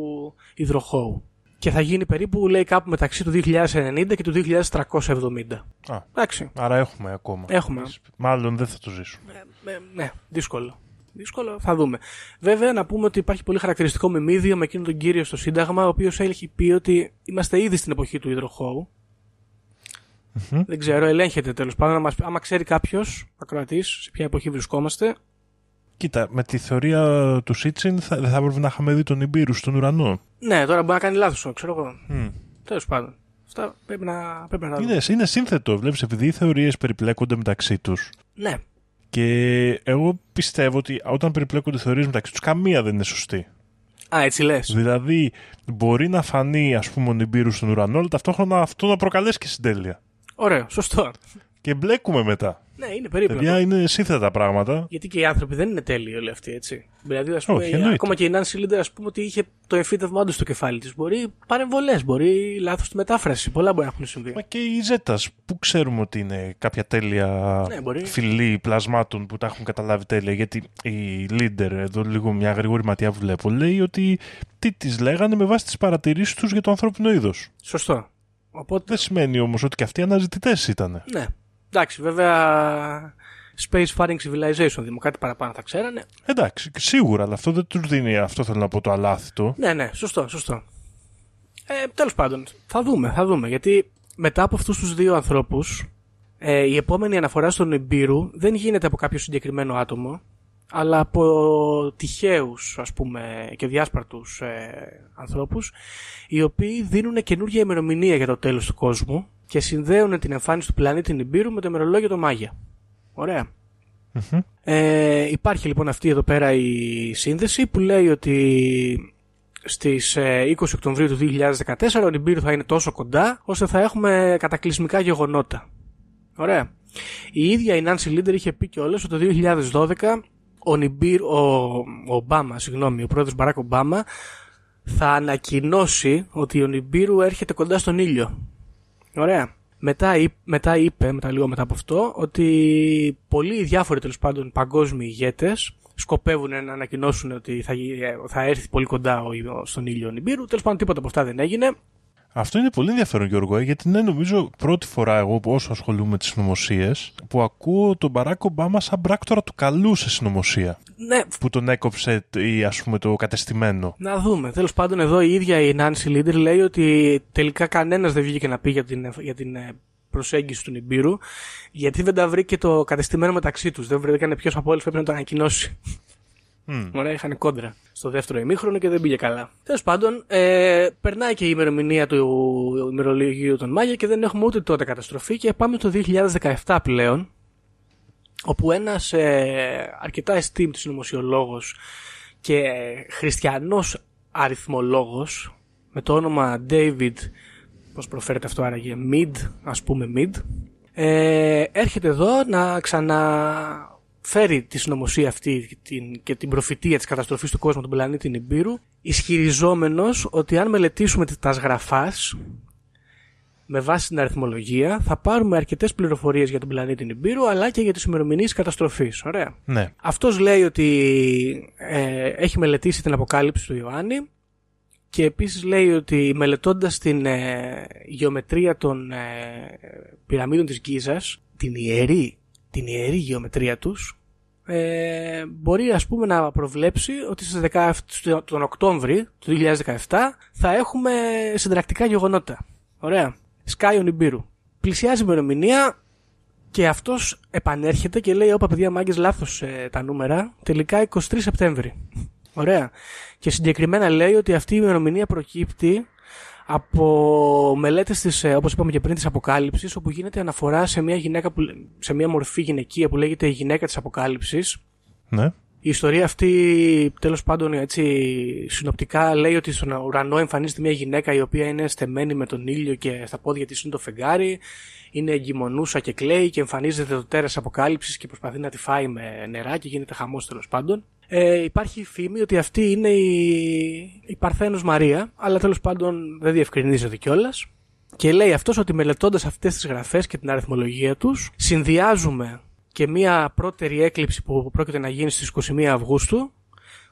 [SPEAKER 5] Ιδροχώου. Και θα γίνει περίπου λέει κάπου μεταξύ του 2090 και του 2370.
[SPEAKER 4] Α,
[SPEAKER 5] Εντάξει.
[SPEAKER 4] άρα έχουμε ακόμα.
[SPEAKER 5] Έχουμε.
[SPEAKER 4] Μάλλον δεν θα το ζήσουμε.
[SPEAKER 5] Ε, ναι, δύσκολο. Δύσκολο, θα δούμε. Βέβαια, να πούμε ότι υπάρχει πολύ χαρακτηριστικό μεμίδιο με εκείνον τον κύριο στο Σύνταγμα, ο οποίος έχει πει ότι είμαστε ήδη στην εποχή του υδροχώου. Δεν ξέρω, ελέγχεται τέλος πάντων. Άμα, άμα ξέρει κάποιος ακροατής σε ποια εποχή βρισκόμαστε.
[SPEAKER 4] Κοίτα, με τη θεωρία του Σίτσιν θα, δεν θα έπρεπε να είχαμε δει τον Ιμπύρου στον ουρανό.
[SPEAKER 5] Ναι, τώρα μπορεί να κάνει λάθος, ξέρω εγώ. Τέλος πάντων. Αυτά πρέπει να, πρέπει να τα δούμε.
[SPEAKER 4] Είναι, είναι σύνθετο, βλέπεις, επειδή οι θεωρίες περιπλέκονται μεταξύ τους.
[SPEAKER 5] Ναι,
[SPEAKER 4] Και εγώ πιστεύω ότι όταν περιπλέκονται θεωρίες μεταξύ τους, καμία δεν είναι σωστή.
[SPEAKER 5] Α, έτσι λες.
[SPEAKER 4] Δηλαδή, μπορεί να φανεί, ας πούμε, ο Νιμπύρου στον ουρανό, αλλά ταυτόχρονα αυτό να προκαλέσει και συντέλεια.
[SPEAKER 5] Ωραίο, σωστό.
[SPEAKER 4] Και μπλέκουμε μετά.
[SPEAKER 5] Ναι, είναι περίπλοκο.
[SPEAKER 4] Παιδιά, είναι σύνθετα τα πράγματα.
[SPEAKER 5] Γιατί και οι άνθρωποι δεν είναι τέλειοι όλοι αυτοί, έτσι. Δηλαδή, ας πούμε,
[SPEAKER 4] Όχι, εννοείται.
[SPEAKER 5] ακόμα και η Νάνση Λίντερ, ας πούμε, ότι είχε το εφήτευμά του στο κεφάλι της. Μπορεί παρεμβολές, μπορεί λάθος στη μετάφραση. Πολλά μπορεί να έχουν συμβεί.
[SPEAKER 4] Μα και η Ζέτα, που ξέρουμε ότι είναι κάποια τέλεια
[SPEAKER 5] Ναι, μπορεί.
[SPEAKER 4] φυλή πλασμάτων που τα έχουν καταλάβει τέλεια. Γιατί η leader, εδώ λίγο μια γρήγορη ματιά βλέπω, λέει ότι τι της λέγανε με βάση τις παρατηρήσεις τους για το ανθρώπινο είδος.
[SPEAKER 5] Σωστό. Οπότε,
[SPEAKER 4] Δεν σημαίνει όμως ότι και αυτοί αναζητητές ήταν.
[SPEAKER 5] ναι. Εντάξει, βέβαια. Space Faring Civilization, Δήμο, κάτι παραπάνω θα ξέρανε.
[SPEAKER 4] Εντάξει, σίγουρα, αλλά αυτό δεν τους δίνει, αυτό θέλω να πω, το αλάθητο.
[SPEAKER 5] Ναι, ναι, σωστό, σωστό. Ε, Τέλος πάντων, θα δούμε, θα δούμε. Γιατί μετά από αυτούς τους δύο ανθρώπους, ε, η επόμενη αναφορά στον Ιμπύρου δεν γίνεται από κάποιο συγκεκριμένο άτομο, αλλά από τυχαίους, ας πούμε, και διάσπαρτους ε, ανθρώπους, οι οποίοι δίνουν καινούργια ημερομηνία για το τέλος του κόσμου και συνδέουν την εμφάνιση του πλανήτη Νιμπύρου με το ημερολόγιο των Μάγια. Ωραία. Ε, υπάρχει λοιπόν αυτή εδώ πέρα η σύνδεση που λέει ότι στις ε, 20 Οκτωβρίου του 2014 ο Νιμπύρου θα είναι τόσο κοντά ώστε θα έχουμε κατακλυσμικά γεγονότα. Ωραία. Η ίδια η Nancy Λίντερ είχε πει κιόλας ότι το 2012 ο, Νιμπύρ, ο, ο Ομπάμα, συγγνώμη, ο πρόεδρος Μπαράκ Ομπάμα θα ανακοινώσει ότι ο Νιμπύρου έρχεται κοντά στον ήλιο. Ωραία. Μετά, είπ- μετά είπε, μετά λίγο μετά από αυτό, ότι πολλοί διάφοροι τέλος πάντων παγκόσμιοι ηγέτες σκοπεύουν να ανακοινώσουν ότι θα, γι- θα έρθει πολύ κοντά ο, ήλιο- στον ήλιο ο Νιμπύρου. Τέλος πάντων, τίποτα από αυτά δεν έγινε.
[SPEAKER 4] Αυτό είναι πολύ ενδιαφέρον, Γιώργο, ε, γιατί είναι νομίζω πρώτη φορά εγώ που όσο ασχολούμαι με τις συνωμοσίες που ακούω τον Μπαράκ Ομπάμα σαν πράκτορα του καλού σε συνωμοσία.
[SPEAKER 5] Ναι,
[SPEAKER 4] Που τον έκοψε ή ας πούμε το κατεστημένο.
[SPEAKER 5] να δούμε. Τέλος πάντων, εδώ η ίδια η Nancy Λίντερ λέει ότι τελικά κανένας δεν βγήκε να πει για την, για την ε, προσέγγιση του Νιμπύρου, γιατί δεν τα βρήκε το κατεστημένο μεταξύ τους. Δεν βρήκανε ποιος από όλους πρέπει να το ανακοινώσει.
[SPEAKER 4] Μμ.
[SPEAKER 5] Ωραία, είχαν κόντρα στο δεύτερο ημίχρονο και δεν πήγε καλά. Τέλος πάντων, ε, περνάει και η ημερομηνία του ημερολογίου των Μάγια και δεν έχουμε ούτε τότε καταστροφή και πάμε το 2017 πλέον, όπου ένας ε, αρκετά esteemed συνωμοσιολόγος και χριστιανός αριθμολόγος με το όνομα David, πώς προφέρεται αυτό άραγε, Mid, ας πούμε Mid, ε, έρχεται εδώ να ξαναφέρει τη συνωμοσία αυτή την, και την προφητεία της καταστροφής του κόσμου του πλανήτη Νιμπύρου, ισχυριζόμενος ότι αν μελετήσουμε τα σγραφάς με βάση την αριθμολογία θα πάρουμε αρκετές πληροφορίες για τον πλανήτη Νιμπύρου αλλά και για τις ημερομηνίες καταστροφής. Ωραία.
[SPEAKER 4] Ναι.
[SPEAKER 5] Αυτός λέει ότι ε, έχει μελετήσει την αποκάλυψη του Ιωάννη και επίσης λέει ότι μελετώντας την ε, γεωμετρία των ε, πυραμίδων της Γκίζας, την ιερή, την ιερή γεωμετρία τους, ε, μπορεί ας πούμε να προβλέψει ότι στις 17, στο- τον Οκτώβρη του 2017 θα έχουμε συντρακτικά γεγονότα. Ωραία. Σκάει ο Νιμπύρου. Πλησιάζει η ημερομηνία και αυτός επανέρχεται και λέει: Όπα, παιδιά, μάγκες λάθος ε, τα νούμερα. Τελικά 23 Σεπτέμβρη. Ωραία. Και συγκεκριμένα λέει ότι αυτή η ημερομηνία προκύπτει από μελέτες της, ε, όπως είπαμε και πριν, της Αποκάλυψης, όπου γίνεται αναφορά σε μια, γυναίκα που, σε μια μορφή γυναικεία που λέγεται η γυναίκα της Αποκάλυψης.
[SPEAKER 4] Ναι.
[SPEAKER 5] Η ιστορία αυτή, τέλος πάντων, έτσι, συνοπτικά λέει ότι στον ουρανό εμφανίζεται μια γυναίκα η οποία είναι στεμένη με τον ήλιο και στα πόδια της είναι το φεγγάρι, είναι εγκυμονούσα και κλαίει και εμφανίζεται το τέρας αποκάλυψης και προσπαθεί να τη φάει με νερά και γίνεται χαμός τέλος πάντων. Ε, υπάρχει φήμη ότι αυτή είναι η, η Παρθένος Μαρία, αλλά τέλος πάντων δεν διευκρινίζεται κιόλας. Και λέει αυτός ότι μελετώντας αυτές τις γραφές και την αριθμολογία τους, συνδυάζουμε και μία πρώτερη έκλειψη που πρόκειται να γίνει στις 21 Αυγούστου,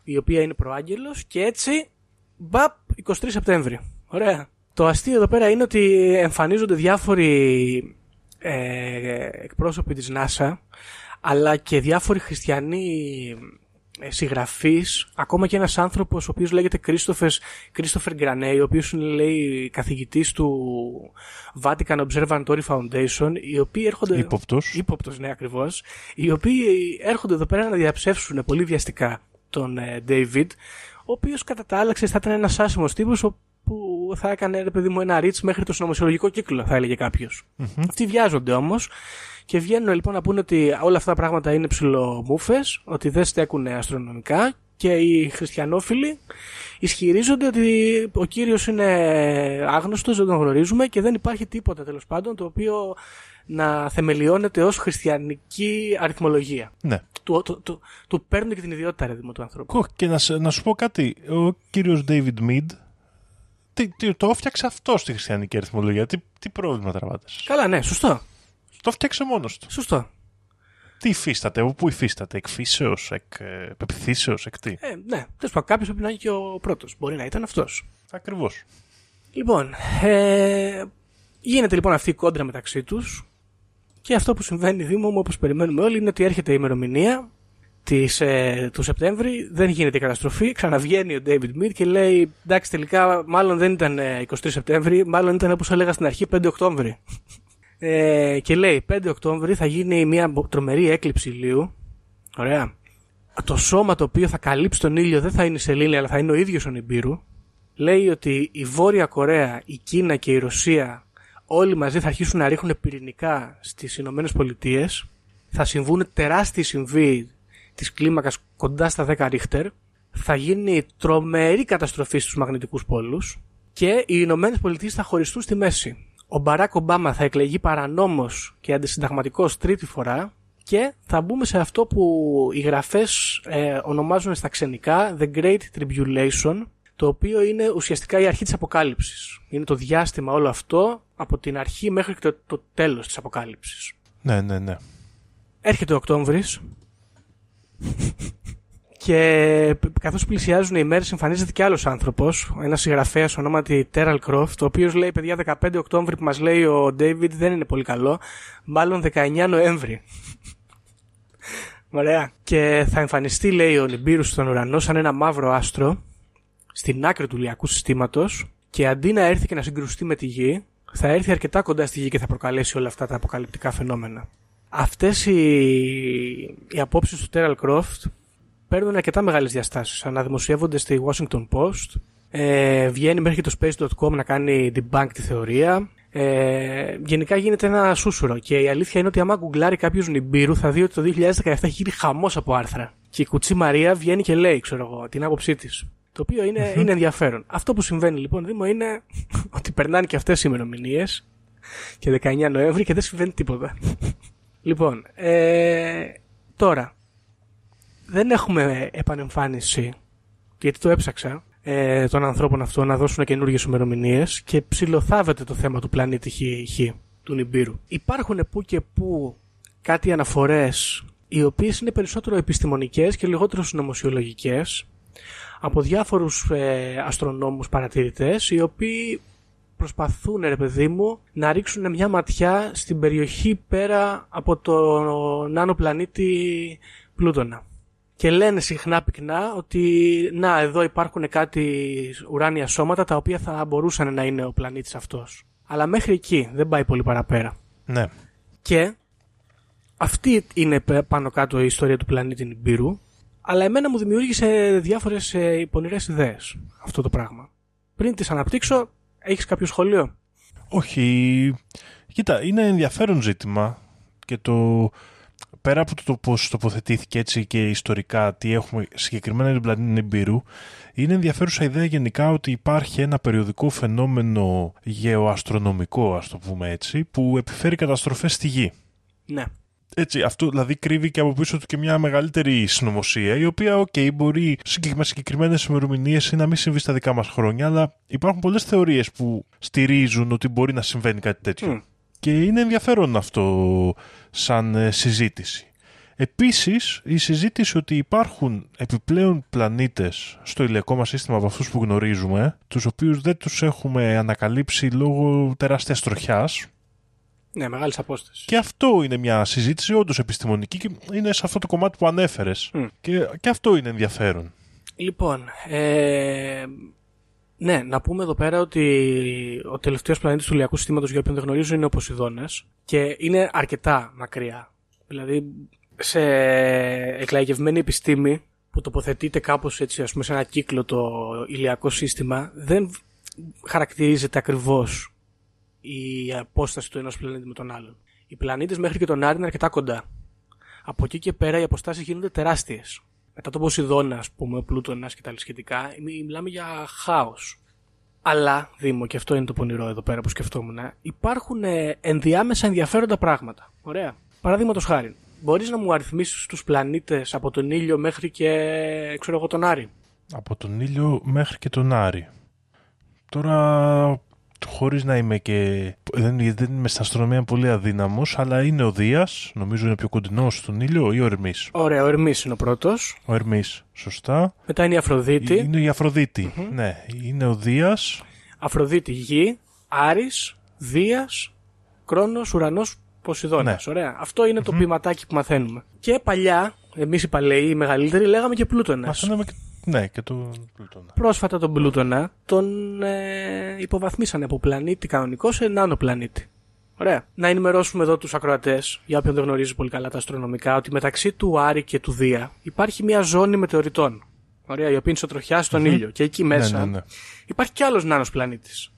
[SPEAKER 5] η οποία είναι προάγγελος, και έτσι, μπαπ, 23 Σεπτέμβρη. Ωραία. Το αστείο εδώ πέρα είναι ότι εμφανίζονται διάφοροι ε, εκπρόσωποι της NASA, αλλά και διάφοροι χριστιανοί ε, συγγραφείς, ακόμα και ένας άνθρωπος ο οποίος λέγεται Christopher Graney, ο οποίος είναι λέει καθηγητής του Vatican Observatory Foundation, οι οποίοι έρχονται...
[SPEAKER 4] Ύποπτος.
[SPEAKER 5] Ύποπτος, ναι, ακριβώς. Οι οποίοι έρχονται εδώ πέρα να διαψεύσουν πολύ βιαστικά τον ε, David, ο οποίος κατά τα άλλα ξέρεις, θα ήταν ένας άσημος τύπος ο- που θα έκανε ρε παιδί μου ένα ρίτς μέχρι το συνωμοσιολογικό κύκλο, θα έλεγε κάποιος. Αυτοί βιάζονται όμως και βγαίνουν λοιπόν να πούνε ότι όλα αυτά τα πράγματα είναι ψηλομούφες, ότι δεν στέκουν αστρονομικά και οι χριστιανόφιλοι ισχυρίζονται ότι ο Κύριος είναι άγνωστος, δεν τον γνωρίζουμε και δεν υπάρχει τίποτα τέλος πάντων το οποίο να θεμελιώνεται ως χριστιανική αριθμολογία.
[SPEAKER 4] Ναι.
[SPEAKER 5] Του, του, του, του παίρνουν και την ιδιότητα ρε, μου, του ανθρώπου.
[SPEAKER 4] Κο- Και να, σε- να σου πω κάτι. Ο κύριος David Mead τι, τι, το έφτιαξε αυτό στη χριστιανική αριθμολογία. Τι, τι πρόβλημα τραβάτε.
[SPEAKER 5] Καλά, ναι, σωστό.
[SPEAKER 4] Το φτιάξε μόνος του.
[SPEAKER 5] Σωστό.
[SPEAKER 4] Τι υφίσταται, από πού υφίσταται, εκ φύσεως, εκ ε, πεπιθήσεως, εκ τι;
[SPEAKER 5] Ε, ναι, τέλος πάντων, κάποιος πρέπει να είναι και ο πρώτος. Μπορεί να ήταν αυτός.
[SPEAKER 4] Ακριβώς.
[SPEAKER 5] Λοιπόν, ε, γίνεται λοιπόν αυτή η κόντρα μεταξύ τους και αυτό που συμβαίνει δήμο μου όπως περιμένουμε όλοι είναι ότι έρχεται η ημερομηνία της, ε, του Σεπτέμβρη, δεν γίνεται η καταστροφή, ξαναβγαίνει ο David Mead και λέει εντάξει τελικά μάλλον δεν ήταν ε, 23 Σεπτέμβρη, μάλλον ήταν όπως έλεγα στην αρχή 5 Οκτώβρη. Ε, και λέει 5 Οκτώβρη θα γίνει μια τρομερή έκλειψη ηλίου, ωραία. Το σώμα το οποίο θα καλύψει τον ήλιο δεν θα είναι η σελήνη αλλά θα είναι ο ίδιος ο Νιμπύρου λέει ότι η Βόρεια Κορέα, η Κίνα και η Ρωσία όλοι μαζί θα αρχίσουν να ρίχνουν πυρηνικά στις Ηνωμένες Πολιτείες. Θα συμβούν τεράστιοι συμβεί της κλίμακας κοντά στα 10 ρίχτερ. Θα γίνει τρομερή καταστροφή στους μαγνητικούς πόλους και οι Ηνωμένες Πολιτείες θα χωριστούν στη μέση. Ο Μπαράκ Ομπάμα θα εκλεγεί παρανόμος και αντισυνταγματικός τρίτη φορά και θα μπούμε σε αυτό που οι γραφές ε, ονομάζουν στα ξενικά The Great Tribulation το οποίο είναι ουσιαστικά η αρχή της αποκάλυψης. Είναι το διάστημα όλο αυτό από την αρχή μέχρι και το, το τέλος της αποκάλυψης.
[SPEAKER 4] Ναι, ναι, ναι.
[SPEAKER 5] Έρχεται ο Οκτώβρης και καθώς πλησιάζουν οι μέρες εμφανίζεται και άλλος άνθρωπος, ένας συγγραφέας ονόματι Terrell Croft, ο οποίος λέει παιδιά 15 Οκτώβρη που μας λέει ο David δεν είναι πολύ καλό, μάλλον 19 Νοέμβρη. Ωραία. Και θα εμφανιστεί λέει ο Νιμπύρου στον ουρανό σαν ένα μαύρο άστρο στην άκρη του ηλιακού συστήματος και αντί να έρθει και να συγκρουστεί με τη γη, θα έρθει αρκετά κοντά στη γη και θα προκαλέσει όλα αυτά τα αποκαλυπτικά φαινόμενα. Αυτές οι, οι απόψεις του Terrell Croft παίρνουν αρκετά μεγάλες διαστάσεις. Αναδημοσιεύονται στη Washington Post, ε, βγαίνει μέχρι το space.com να κάνει debunk τη θεωρία. Ε, γενικά γίνεται ένα σούσουρο και η αλήθεια είναι ότι άμα γκουγκλάρει κάποιος Νιμπύρου θα δει ότι το 2017 έχει γίνει χαμός από άρθρα. Και η κουτσή Μαρία βγαίνει και λέει, ξέρω εγώ, την άποψή της. Το οποίο είναι, είναι ενδιαφέρον. Αυτό που συμβαίνει λοιπόν, Δήμο, είναι (laughs) ότι περνάνε και αυτές οι ημερομηνίες και 19 Νοέμβρη και δεν συμβαίνει τίποτα. (laughs) λοιπόν, ε, τώρα, δεν έχουμε επανεμφάνιση, γιατί το έψαξα, ε, των ανθρώπων αυτών να δώσουν καινούργιες ημερομηνίες και ψηλοθάβεται το θέμα του πλανήτη Χ, του Νιμπύρου. Υπάρχουν που και που κάτι αναφορές οι οποίες είναι περισσότερο επιστημονικές και λιγότερο συνωμοσιολογικές από διάφορους ε, αστρονόμους παρατηρητές οι οποίοι προσπαθούν ρε παιδί μου να ρίξουν μια ματιά στην περιοχή πέρα από το νάνο πλανήτη Πλούτονα. Και λένε συχνά πυκνά ότι να εδώ υπάρχουν κάτι ουράνια σώματα τα οποία θα μπορούσαν να είναι ο πλανήτης αυτός. Αλλά μέχρι εκεί δεν πάει πολύ παραπέρα.
[SPEAKER 4] Ναι.
[SPEAKER 5] Και αυτή είναι πε- πάνω κάτω η ιστορία του πλανήτη Νιμπύρου. Αλλά εμένα μου δημιούργησε διάφορες ε, πονηρές ιδέες αυτό το πράγμα. Πριν τις αναπτύξω, έχεις κάποιο σχολείο.
[SPEAKER 4] Όχι. Κοίτα, είναι ενδιαφέρον ζήτημα και το πέρα από το, το πώς τοποθετήθηκε έτσι και ιστορικά τι έχουμε συγκεκριμένα για τον πλανήτη Νιμπύρου είναι ενδιαφέρουσα ιδέα γενικά ότι υπάρχει ένα περιοδικό φαινόμενο γεωαστρονομικό ας το πούμε έτσι που επιφέρει καταστροφές στη γη.
[SPEAKER 5] Ναι.
[SPEAKER 4] Έτσι, αυτό δηλαδή κρύβει και από πίσω του και μια μεγαλύτερη συνωμοσία, η οποία, οκ, μπορεί συγκεκ- με συγκεκριμένες ημερομηνίες ή να μην συμβεί στα δικά μας χρόνια, αλλά υπάρχουν πολλές θεωρίες που στηρίζουν ότι μπορεί να συμβαίνει κάτι τέτοιο.
[SPEAKER 5] Μμ.
[SPEAKER 4] Και είναι ενδιαφέρον αυτό σαν ε, συζήτηση. Επίσης, η συζήτηση ότι υπάρχουν επιπλέον πλανήτες στο ηλιακό μας σύστημα από αυτούς που γνωρίζουμε, τους οποίους δεν τους έχουμε ανακαλύψει λόγω τεράστιας τροχιάς,
[SPEAKER 5] Ναι, μεγάλης απόστασης.
[SPEAKER 4] και αυτό είναι μια συζήτηση όντως επιστημονική και είναι σε αυτό το κομμάτι που ανέφερες.
[SPEAKER 5] Μμ.
[SPEAKER 4] Και, και αυτό είναι ενδιαφέρον.
[SPEAKER 5] Λοιπόν, ε, ναι, να πούμε εδώ πέρα ότι ο τελευταίος πλανήτης του ηλιακού συστήματος για όποιον δεν γνωρίζω είναι ο Ποσειδώνας και είναι αρκετά μακριά. Δηλαδή, σε εκλαγευμένη επιστήμη που τοποθετείται κάπως έτσι, ας πούμε, σε ένα κύκλο το ηλιακό σύστημα, δεν χαρακτηρίζεται ακριβώς η απόσταση του ενός πλανήτη με τον άλλον. Οι πλανήτες μέχρι και τον Άρη είναι αρκετά κοντά. Από εκεί και πέρα οι αποστάσεις γίνονται τεράστιες. Μετά τον Ποσειδώνα, ας πούμε, ο Πλούτονας και τα σχετικά, μι- μιλάμε για χάος. Αλλά, Δήμο, και αυτό είναι το πονηρό εδώ πέρα που σκεφτόμουν, υπάρχουν ε, ενδιάμεσα ενδιαφέροντα πράγματα. Ωραία. Παραδείγματος χάρη, μπορείς να μου αριθμίσεις τους πλανήτες από τον ήλιο μέχρι και, ξέρω εγώ, τον Άρη;
[SPEAKER 4] Από τον ήλιο μέχρι και τον Άρη. Τώρα, χωρίς να είμαι και... Δεν, δεν είμαι στην αστρονομία πολύ αδύναμος, αλλά είναι ο Δίας, νομίζω είναι πιο κοντινός στον ήλιο, ή ο Ερμής.
[SPEAKER 5] Ωραία, ο Ερμής είναι ο πρώτος.
[SPEAKER 4] Ο Ερμής, σωστά.
[SPEAKER 5] Μετά είναι η Αφροδίτη.
[SPEAKER 4] Είναι η αφροδητη Ναι, είναι ο Δίας.
[SPEAKER 5] Αφροδίτη Γη, Άρης, Δίας, Κρόνος, Ουρανός, Ποσειδώνας.
[SPEAKER 4] Ναι.
[SPEAKER 5] Ωραία. Αυτό είναι το ποιηματάκι που μαθαίνουμε. Και παλιά, εμείς οι παλαιοί, οι μεγαλύτεροι, λέγαμε και Πλούτονας.
[SPEAKER 4] Μαθαίναμε και... Ναι, και τον Πλούτονα.
[SPEAKER 5] Πρόσφατα τον Πλούτονα τον ε, υποβαθμίσανε από πλανήτη κανονικός σε νάνο πλανήτη. Ωραία. Να ενημερώσουμε εδώ τους ακροατές, για όποιον δεν γνωρίζει πολύ καλά τα αστρονομικά, ότι μεταξύ του Άρη και του Δία υπάρχει μια ζώνη μετεωρητών. Ωραία, η οποία είναι ισοτροχιά στον ήλιο. Και εκεί μέσα
[SPEAKER 4] Ναι, ναι, ναι.
[SPEAKER 5] υπάρχει κι άλλος νάνος πλανήτης.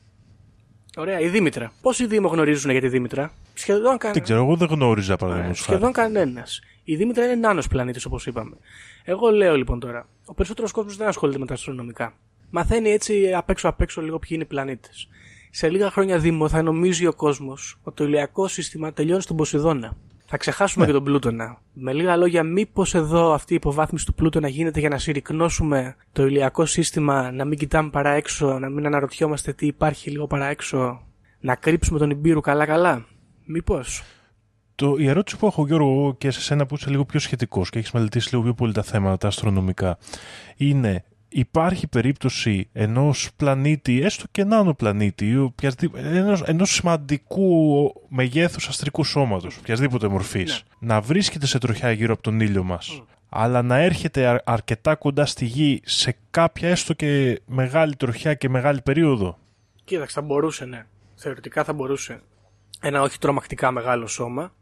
[SPEAKER 5] Ωραία, η Δήμητρα. Πόσοι Δήμο γνωρίζουν για τη Δήμητρα; Σχεδόν, κα...
[SPEAKER 4] Δεν ξέρω, εγώ δεν γνώριζα
[SPEAKER 5] Ε,
[SPEAKER 4] παραδείγματος χάρη.
[SPEAKER 5] σχεδόν κανένας. Η Δήμητρα είναι νάνος πλανήτης, όπως είπαμε. Εγώ λέω λοιπόν τώρα, ο περισσότερος κόσμος δεν ασχολείται με τα αστρονομικά. Μαθαίνει έτσι απ' έξω απ' έξω λίγο ποιοι είναι οι πλανήτες. Σε λίγα χρόνια Δήμο θα νομίζει ο κόσμος ότι το ηλιακό σύστημα τελειώνει στον Ποσειδώνα. Θα ξεχάσουμε και τον Πλούτονα. Με λίγα λόγια, μήπως εδώ αυτή η υποβάθμιση του Πλούτονα γίνεται για να συρρυκνώσουμε το ηλιακό σύστημα, να μην κοιτάμε παρά έξω, να μην αναρωτιόμαστε τι υπάρχει λίγο παρά έξω, να κρύψουμε τον Ιμπύρου καλά-καλά. Μήπως.
[SPEAKER 4] Το, η ερώτηση που έχω Γιώργο και σε σένα που είσαι λίγο πιο σχετικός και έχεις μελετήσει λίγο πιο πολύ τα θέματα τα αστρονομικά είναι υπάρχει περίπτωση ενός πλανήτη, έστω και νάνο πλανήτη ή οποιασδήποτε- ενός, ενός σημαντικού μεγέθους αστρικού σώματος, οποιασδήποτε μορφής, να βρίσκεται σε τροχιά γύρω από τον ήλιο μας, αλλά να έρχεται αρ- αρκετά κοντά στη γη σε κάποια έστω και μεγάλη τροχιά και μεγάλη περίοδο;
[SPEAKER 5] Κοίταξε, θα μπορούσε, ναι. Θεωρητικά θα μπορούσε ένα όχι τρομακτικά μεγάλο σώμα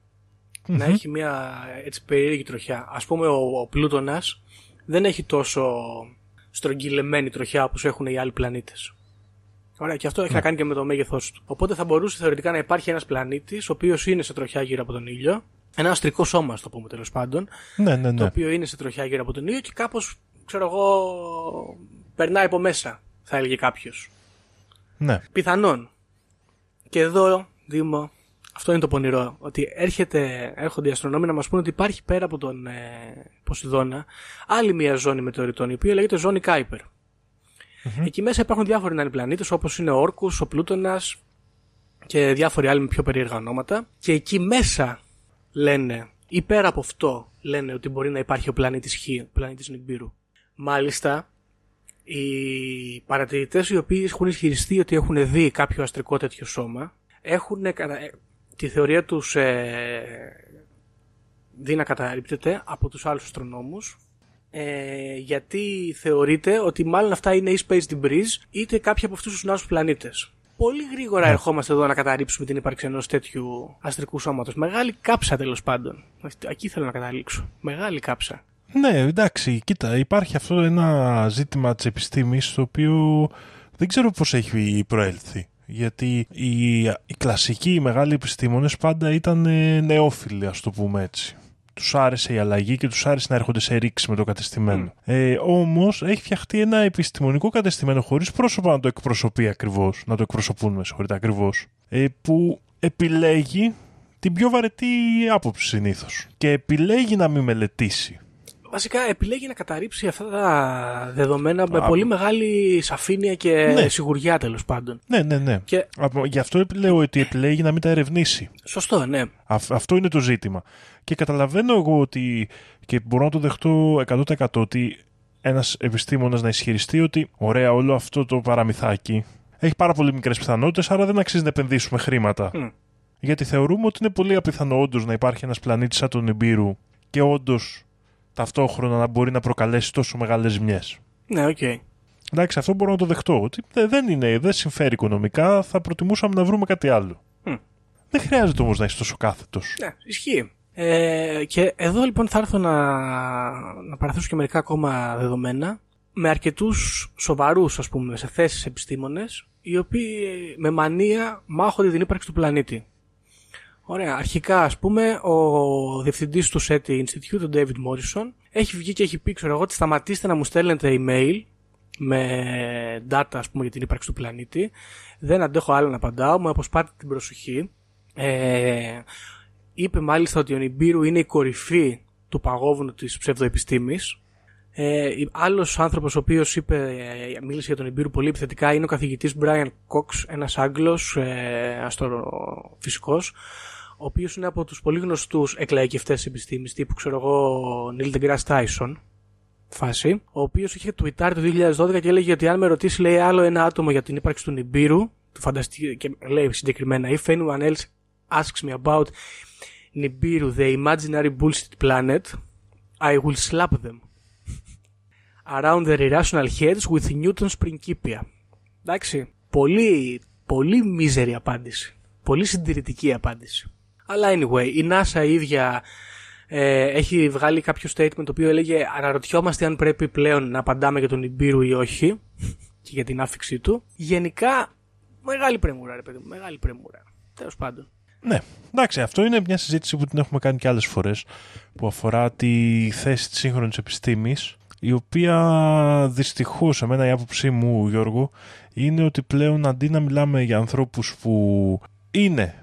[SPEAKER 5] να έχει μια έτσι περίεργη τροχιά. Ας πούμε ο, ο Πλούτονας δεν έχει τόσο στρογγυλεμένη τροχιά όπως έχουν οι άλλοι πλανήτες. Ωραία, και αυτό έχει να κάνει και με το μέγεθός του. Οπότε θα μπορούσε θεωρητικά να υπάρχει ένας πλανήτης, ο οποίος είναι σε τροχιά γύρω από τον ήλιο. Ένα αστρικό σώμα, ας το πούμε τέλος πάντων.
[SPEAKER 4] Ναι, ναι,
[SPEAKER 5] Το
[SPEAKER 4] ναι.
[SPEAKER 5] οποίο είναι σε τροχιά γύρω από τον ήλιο και κάπως, ξέρω εγώ, περνάει από μέσα, θα έλεγε κάποιος.
[SPEAKER 4] ναι.
[SPEAKER 5] Πιθανόν. Και εδώ, Δήμο, αυτό είναι το πονηρό. Ότι έρχεται, έρχονται οι αστρονόμοι να μας πούνε ότι υπάρχει πέρα από τον ε, Ποσειδώνα άλλη μια ζώνη μετεωρητών, η οποία λέγεται ζώνη Κάιπερ. Εκεί μέσα υπάρχουν διάφοροι νέοι πλανήτες, όπως είναι ο Όρκους, ο Πλούτονας και διάφοροι άλλοι με πιο περίεργα ονόματα. Και εκεί μέσα λένε, ή πέρα από αυτό, λένε ότι μπορεί να υπάρχει ο πλανήτης Χ, ο πλανήτης Νιμπύρου. Μάλιστα, οι παρατηρητές οι οποίοι έχουν ισχυριστεί ότι έχουν δει κάποιο αστρικό τέτοιο σώμα έχουν κατα- ε, τη θεωρία τους ε, δει να καταρρύπτεται από τους άλλους αστρονόμους ε, γιατί θεωρείται ότι μάλλον αυτά είναι ή space debris είτε κάποιοι από αυτούς τους νέους πλανήτες. Πολύ γρήγορα ερχόμαστε εδώ να καταρρύψουμε την ύπαρξη ενός τέτοιου αστρικού σώματος. Μεγάλη κάψα τέλος πάντων. Εκεί θέλω να καταλήξω. Μεγάλη κάψα.
[SPEAKER 4] Ναι, εντάξει, κοίτα, υπάρχει αυτό ένα ζήτημα της επιστήμης το οποίο δεν ξέρω πώς έχει προέλθει. Γιατί οι, οι κλασικοί, οι μεγάλοι επιστήμονες πάντα ήταν ε, νεόφιλοι, ας το πούμε έτσι. Τους άρεσε η αλλαγή και τους άρεσε να έρχονται σε ρήξη με το κατεστημένο. Ε, όμως έχει φτιαχτεί ένα επιστημονικό κατεστημένο χωρίς πρόσωπα να το εκπροσωπεί ακριβώς, να το εκπροσωπούν με συγχωρείτε ακριβώς, ε, που επιλέγει την πιο βαρετή άποψη συνήθως και επιλέγει να μην μελετήσει.
[SPEAKER 5] Βασικά επιλέγει να καταρρύψει αυτά τα δεδομένα με
[SPEAKER 4] Α,
[SPEAKER 5] πολύ μεγάλη σαφήνεια και
[SPEAKER 4] Ναι.
[SPEAKER 5] σιγουριά τέλος πάντων.
[SPEAKER 4] Ναι, ναι, ναι.
[SPEAKER 5] Και
[SPEAKER 4] Από- Γι' αυτό λέω ότι επιλέγει να μην τα ερευνήσει.
[SPEAKER 5] σωστό, ναι.
[SPEAKER 4] Αυ- αυτό είναι το ζήτημα. Και καταλαβαίνω εγώ ότι, και μπορώ να το δεχτώ 100% ότι ένας επιστήμονας να ισχυριστεί ότι ωραία όλο αυτό το παραμυθάκι έχει πάρα πολύ μικρές πιθανότητες, άρα δεν αξίζει να επενδύσουμε χρήματα.
[SPEAKER 5] Μμ.
[SPEAKER 4] Γιατί θεωρούμε ότι είναι πολύ απίθανο όντως να υπάρχει ένας πλανήτης σαν το Νιμπίρου και όντως ταυτόχρονα να μπορεί να προκαλέσει τόσο μεγάλες ζημιές.
[SPEAKER 5] Ναι, οκ.
[SPEAKER 4] Εντάξει, αυτό μπορώ να το δεχτώ. Ότι δε- δεν είναι, δεν συμφέρει οικονομικά, θα προτιμούσαμε να βρούμε κάτι άλλο.
[SPEAKER 5] Μμ.
[SPEAKER 4] Δεν χρειάζεται όμως να είσαι τόσο κάθετος.
[SPEAKER 5] Ναι, ισχύει. Ε, και εδώ λοιπόν θα έρθω να, να παραθέσω και μερικά ακόμα δεδομένα με αρκετούς σοβαρούς ας πούμε σε θέσεις επιστήμονες οι οποίοι με μανία μάχονται την ύπαρξη του πλανήτη. Ωραία. Αρχικά, ας πούμε, ο διευθυντής του SETI Institute, ο David Morrison, έχει βγει και έχει πει, ξέρω εγώ, ότι σταματήστε να μου στέλνετε email με data, ας πούμε, για την ύπαρξη του πλανήτη. Δεν αντέχω άλλο να απαντάω, μου αποσπάτε την προσοχή. Ε, είπε μάλιστα ότι ο Νιμπύρου είναι η κορυφή του παγόβουνου της ψευδοεπιστήμης. Ε, άλλος άνθρωπος ο οποίος είπε, ε, μίλησε για τον Ιμπύρου πολύ επιθετικά είναι ο καθηγητής Brian Cox, ένας Άγγλος ε, αστροφυσικός, ο οποίος είναι από τους πολύ γνωστούς εκλαϊκευτές επιστήμης, τύπου ξέρω εγώ Neil deGrasse Tyson, φάση, ο οποίος είχε τουιτάρει το 2012 και έλεγε ότι αν με ρωτήσεις λέει άλλο ένα άτομο για την ύπαρξη του Νιμπύρου, του φανταστεί και λέει συγκεκριμένα if anyone else asks me about Nibiru, the imaginary bullshit planet, I will slap them around their irrational heads with Newton's Principia. Εντάξει, πολύ, πολύ μίζερη απάντηση. Πολύ συντηρητική απάντηση. Αλλά anyway, η NASA η ίδια ε, έχει βγάλει κάποιο statement το οποίο έλεγε αναρωτιόμαστε αν πρέπει πλέον να απαντάμε για τον Ιμπύρου ή όχι και για την άφηξή του. Γενικά, μεγάλη πρεμούρα ρε παιδί μου, μεγάλη πρεμούρα. Τέλος πάντων.
[SPEAKER 4] Ναι, εντάξει, αυτό είναι μια συζήτηση που την έχουμε κάνει και άλλες φορές που αφορά τη θέση της σύγχρονης επιστήμης η οποία δυστυχώς, εμένα η άποψή μου Γιώργο είναι ότι πλέον αντί να μιλάμε για ανθρώπους που είναι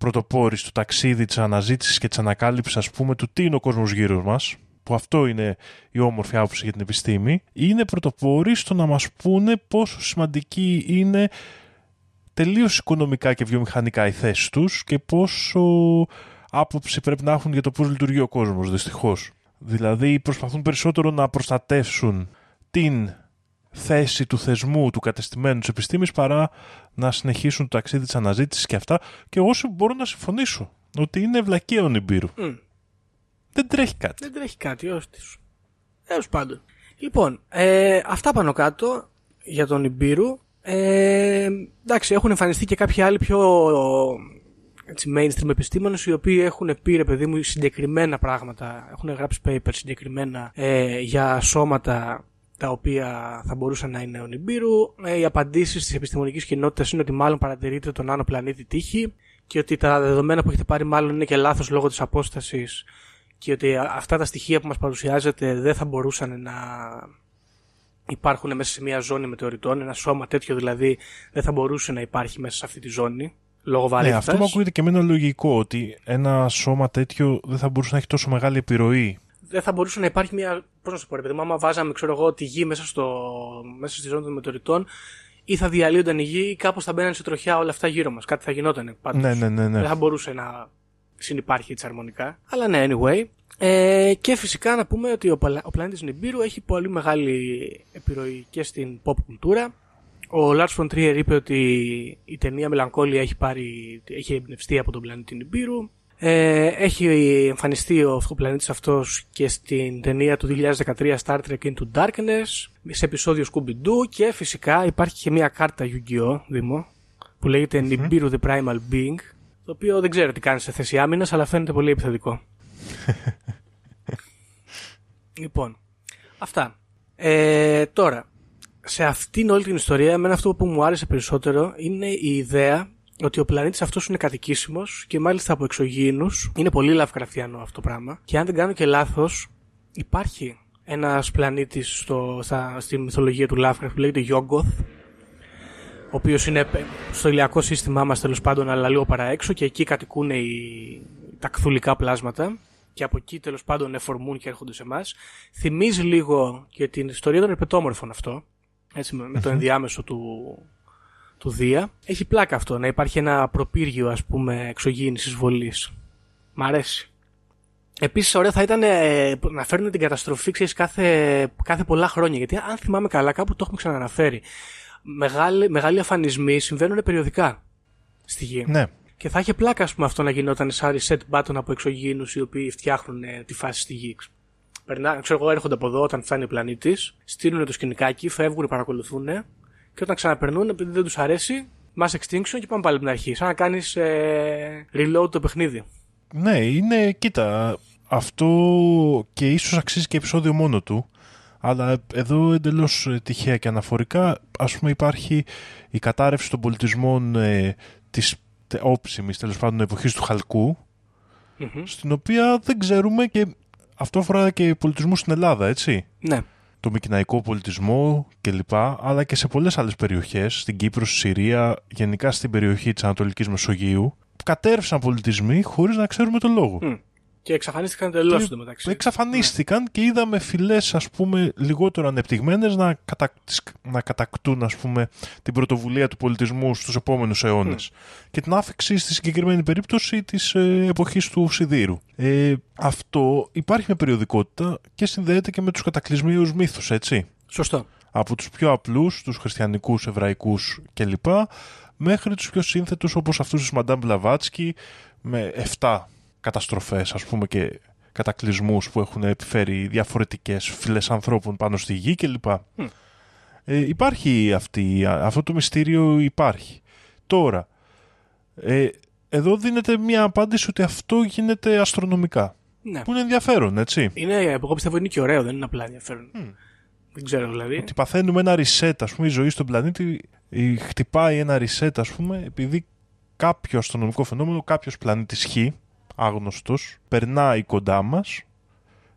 [SPEAKER 4] πρωτοπόροι στο ταξίδι της αναζήτησης και της ανακάλυψης ας πούμε του τι είναι ο κόσμος γύρω μας που αυτό είναι η όμορφη άποψη για την επιστήμη είναι πρωτοπόροι στο να μας πούνε πόσο σημαντική είναι τελείως οικονομικά και βιομηχανικά η θέση τους και πόσο άποψη πρέπει να έχουν για το πώς λειτουργεί ο κόσμος, δυστυχώς. Δηλαδή προσπαθούν περισσότερο να προστατεύσουν την θέση του θεσμού του κατεστημένου της επιστήμης παρά να συνεχίσουν το ταξίδι της αναζήτησης και αυτά και εγώ σου μπορώ να συμφωνήσω ότι είναι ευλακία ο Νιμπύρου.
[SPEAKER 5] Μμ.
[SPEAKER 4] Δεν τρέχει κάτι.
[SPEAKER 5] Δεν τρέχει κάτι, όστις. Τέλος πάντων. Λοιπόν, ε, αυτά πάνω κάτω για τον Ιμπύρου. Ε, εντάξει, έχουν εμφανιστεί και κάποιοι άλλοι πιο έτσι, mainstream επιστήμονες οι οποίοι έχουν πει ρε παιδί μου συγκεκριμένα πράγματα, έχουν γράψει papers συγκεκριμένα ε, για σώματα τα οποία θα μπορούσαν να είναι ο Νιμπύρου. Ε, οι απαντήσεις της επιστημονικής κοινότητας είναι ότι μάλλον παρατηρείται τον άνω πλανήτη τύχη και ότι τα δεδομένα που έχετε πάρει μάλλον είναι και λάθος λόγω της απόστασης και ότι αυτά τα στοιχεία που μας παρουσιάζεται δεν θα μπορούσαν να υπάρχουν μέσα σε μια ζώνη μετεωρητών. Ένα σώμα τέτοιο δηλαδή δεν θα μπορούσε να υπάρχει μέσα σε αυτή τη ζώνη. Λόγω
[SPEAKER 4] Ναι,
[SPEAKER 5] βαρύτητας.
[SPEAKER 4] αυτό μου ακούγεται και εμένα λογικό ότι ένα σώμα τέτοιο δεν θα μπορούσε να έχει τόσο μεγάλη επιρροή.
[SPEAKER 5] Δεν θα μπορούσε να υπάρχει μια. Πώς να σου πω, ρε παιδί μου, άμα βάζαμε, ξέρω εγώ, τη γη μέσα, στο, μέσα στη ζώνη των μετεωρητών, ή θα διαλύονταν η γη, ή κάπως θα μπαίνανε σε τροχιά όλα αυτά γύρω μας. Κάτι θα γινόταν πάντως.
[SPEAKER 4] Ναι, ναι, ναι, ναι.
[SPEAKER 5] Δεν θα μπορούσε να συνεπάρχει έτσι αρμονικά. Αλλά ναι, anyway. Ε, και φυσικά να πούμε ότι ο, παλα- ο πλανήτης Νιμπύρου έχει πολύ μεγάλη επιρροή και στην pop κουλτούρα. Ο Lars von Trier είπε ότι η ταινία Μελαγκόλια έχει, πάρει, έχει εμπνευστεί από τον πλανήτη Νιμπύρου. Ε, έχει εμφανιστεί ο, ο πλανήτης αυτός και στην ταινία του 2013 Star Trek Into Darkness, σε επεισόδιο Scooby-Doo και φυσικά υπάρχει και μια κάρτα Yu-Gi-Oh! Δήμο, που λέγεται Nibiru the Primal Being, το οποίο δεν ξέρω τι κάνει σε θέση άμυνας, αλλά φαίνεται πολύ επιθετικό. (laughs) λοιπόν, αυτά. Ε, τώρα, σε αυτήν όλη την ιστορία, εμένα αυτό που μου άρεσε περισσότερο είναι η ιδέα ότι ο πλανήτης αυτός είναι κατοικήσιμος και μάλιστα από εξωγήινους. Είναι πολύ λαυκραφτιανό αυτό το πράγμα. Και αν δεν κάνω και λάθος, υπάρχει ένας πλανήτης στο, στα, στη μυθολογία του Lovecraft που λέγεται Yoggoth, ο οποίος είναι πε- στο ηλιακό σύστημά μας τέλος πάντων, αλλά λίγο παραέξω και εκεί κατοικούν οι, τα κθουλικά πλάσματα και από εκεί τέλος πάντων εφορμούν και έρχονται σε εμάς. Θυμίζει λίγο και την ιστορία των ερπετόμορφων αυτό, έτσι, με, με το ενδιάμεσο του, του Δία. Έχει πλάκα αυτό, να υπάρχει ένα προπύργιο ας πούμε εξωγήινης εισβολής. Μ' αρέσει. Επίσης ωραίο θα ήταν ε, να φέρνουν την καταστροφή ξέρεις, κάθε, κάθε πολλά χρόνια. Γιατί αν θυμάμαι καλά, κάπου το έχουμε ξαναναφέρει. Μεγάλοι, μεγάλοι αφανισμοί συμβαίνουν περιοδικά στη γη.
[SPEAKER 4] Ναι.
[SPEAKER 5] Και θα είχε πλάκα, ας πούμε, αυτό να γινόταν σαν reset button από εξωγήινους οι οποίοι φτιάχνουν ε, τη φάση στη γη. Περνά, ξέρω εγώ, έρχονται από εδώ όταν φτάνει ο πλανήτης, στείλουν το σκηνικάκι, φεύγουν, παρακολουθούν και όταν ξαναπερνούν, επειδή δεν τους αρέσει, mass extinction και πάμε πάλι από την αρχή. Σαν να κάνεις ε, reload το παιχνίδι.
[SPEAKER 4] Ναι, είναι, κοίτα, αυτό και ίσως αξίζει και επεισόδιο μόνο του, αλλά εδώ εντελώς ε, τυχαία και αναφορικά, ας πούμε υπάρχει η κατάρρευση των πολιτισμών ε, της τε- όψιμης, τέλος πάντων, εποχής του χαλκού,
[SPEAKER 5] Μμμ.
[SPEAKER 4] στην οποία δεν ξέρουμε και αυτό αφορά και πολιτισμού στην Ελλάδα, έτσι.
[SPEAKER 5] Ναι.
[SPEAKER 4] Το μικυναϊκό πολιτισμό κλπ. Αλλά και σε πολλές άλλες περιοχές, στην Κύπρο, στη Συρία, γενικά στην περιοχή της Ανατολικής Μεσογείου, κατέρευσαν πολιτισμοί χωρίς να ξέρουμε τον λόγο.
[SPEAKER 5] Μμ. Και εξαφανίστηκαν εντελώ
[SPEAKER 4] Και
[SPEAKER 5] εντωμεταξύ.
[SPEAKER 4] εξαφανίστηκαν και είδαμε φυλές ας πούμε λιγότερο ανεπτυγμένες να, κατα... τις- να κατακτούν ας πούμε την πρωτοβουλία του πολιτισμού στους επόμενους αιώνες και την άφηξη στη συγκεκριμένη περίπτωση της ε, εποχής του Σιδήρου. Ε, αυτό υπάρχει με περιοδικότητα και συνδέεται και με τους κατακλυσμίους μύθους έτσι
[SPEAKER 5] Σωστό.
[SPEAKER 4] από τους πιο απλούς, τους χριστιανικούς, εβραϊκούς κλπ. μέχρι τους πιο σύνθετους όπως αυτούς της Μαντάμ Μπλαβάτσκι με 7 καταστροφές ας πούμε και κατακλυσμούς που έχουν επιφέρει διαφορετικές φυλές ανθρώπων πάνω στη γη κλπ. Ε, υπάρχει αυτή, α- αυτό το μυστήριο υπάρχει. Τώρα, ε, εδώ δίνεται μια απάντηση ότι αυτό γίνεται αστρονομικά.
[SPEAKER 5] Ναι.
[SPEAKER 4] Που είναι ενδιαφέρον, έτσι.
[SPEAKER 5] Είναι, εγώ πιστεύω είναι και ωραίο, δεν είναι απλά ενδιαφέρον. Δεν ξέρω δηλαδή.
[SPEAKER 4] ότι παθαίνουμε ένα reset, ας πούμε, η ζωή στον πλανήτη η- χτυπάει ένα reset, ας πούμε, επειδή κάποιο αστρονομικό φαινόμενο, κάποιος πλανήτης Χ, άγνωστος, περνάει κοντά μας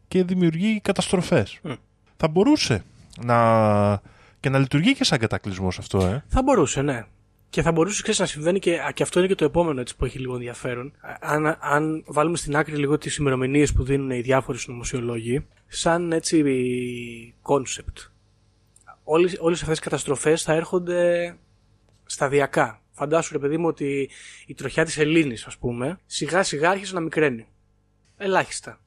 [SPEAKER 4] και δημιουργεί καταστροφές.
[SPEAKER 5] Μμ.
[SPEAKER 4] Θα μπορούσε να... και να λειτουργεί και σαν κατακλυσμός αυτό, ε.
[SPEAKER 5] Θα μπορούσε, ναι. Και θα μπορούσε ξέρεις, να συμβαίνει και, α, και αυτό είναι και το επόμενο έτσι, που έχει λίγο ενδιαφέρον. Αν, αν βάλουμε στην άκρη λίγο τις ημερομηνίες που δίνουν οι διάφοροι συνωμοσιολόγοι, σαν έτσι concept. Όλες, όλες αυτές οι καταστροφές θα έρχονται σταδιακά. Φαντάσου ρε παιδί μου ότι η τροχιά της Ελλήνης ας πούμε σιγά σιγά άρχισε να μικραίνει. Ελάχιστα.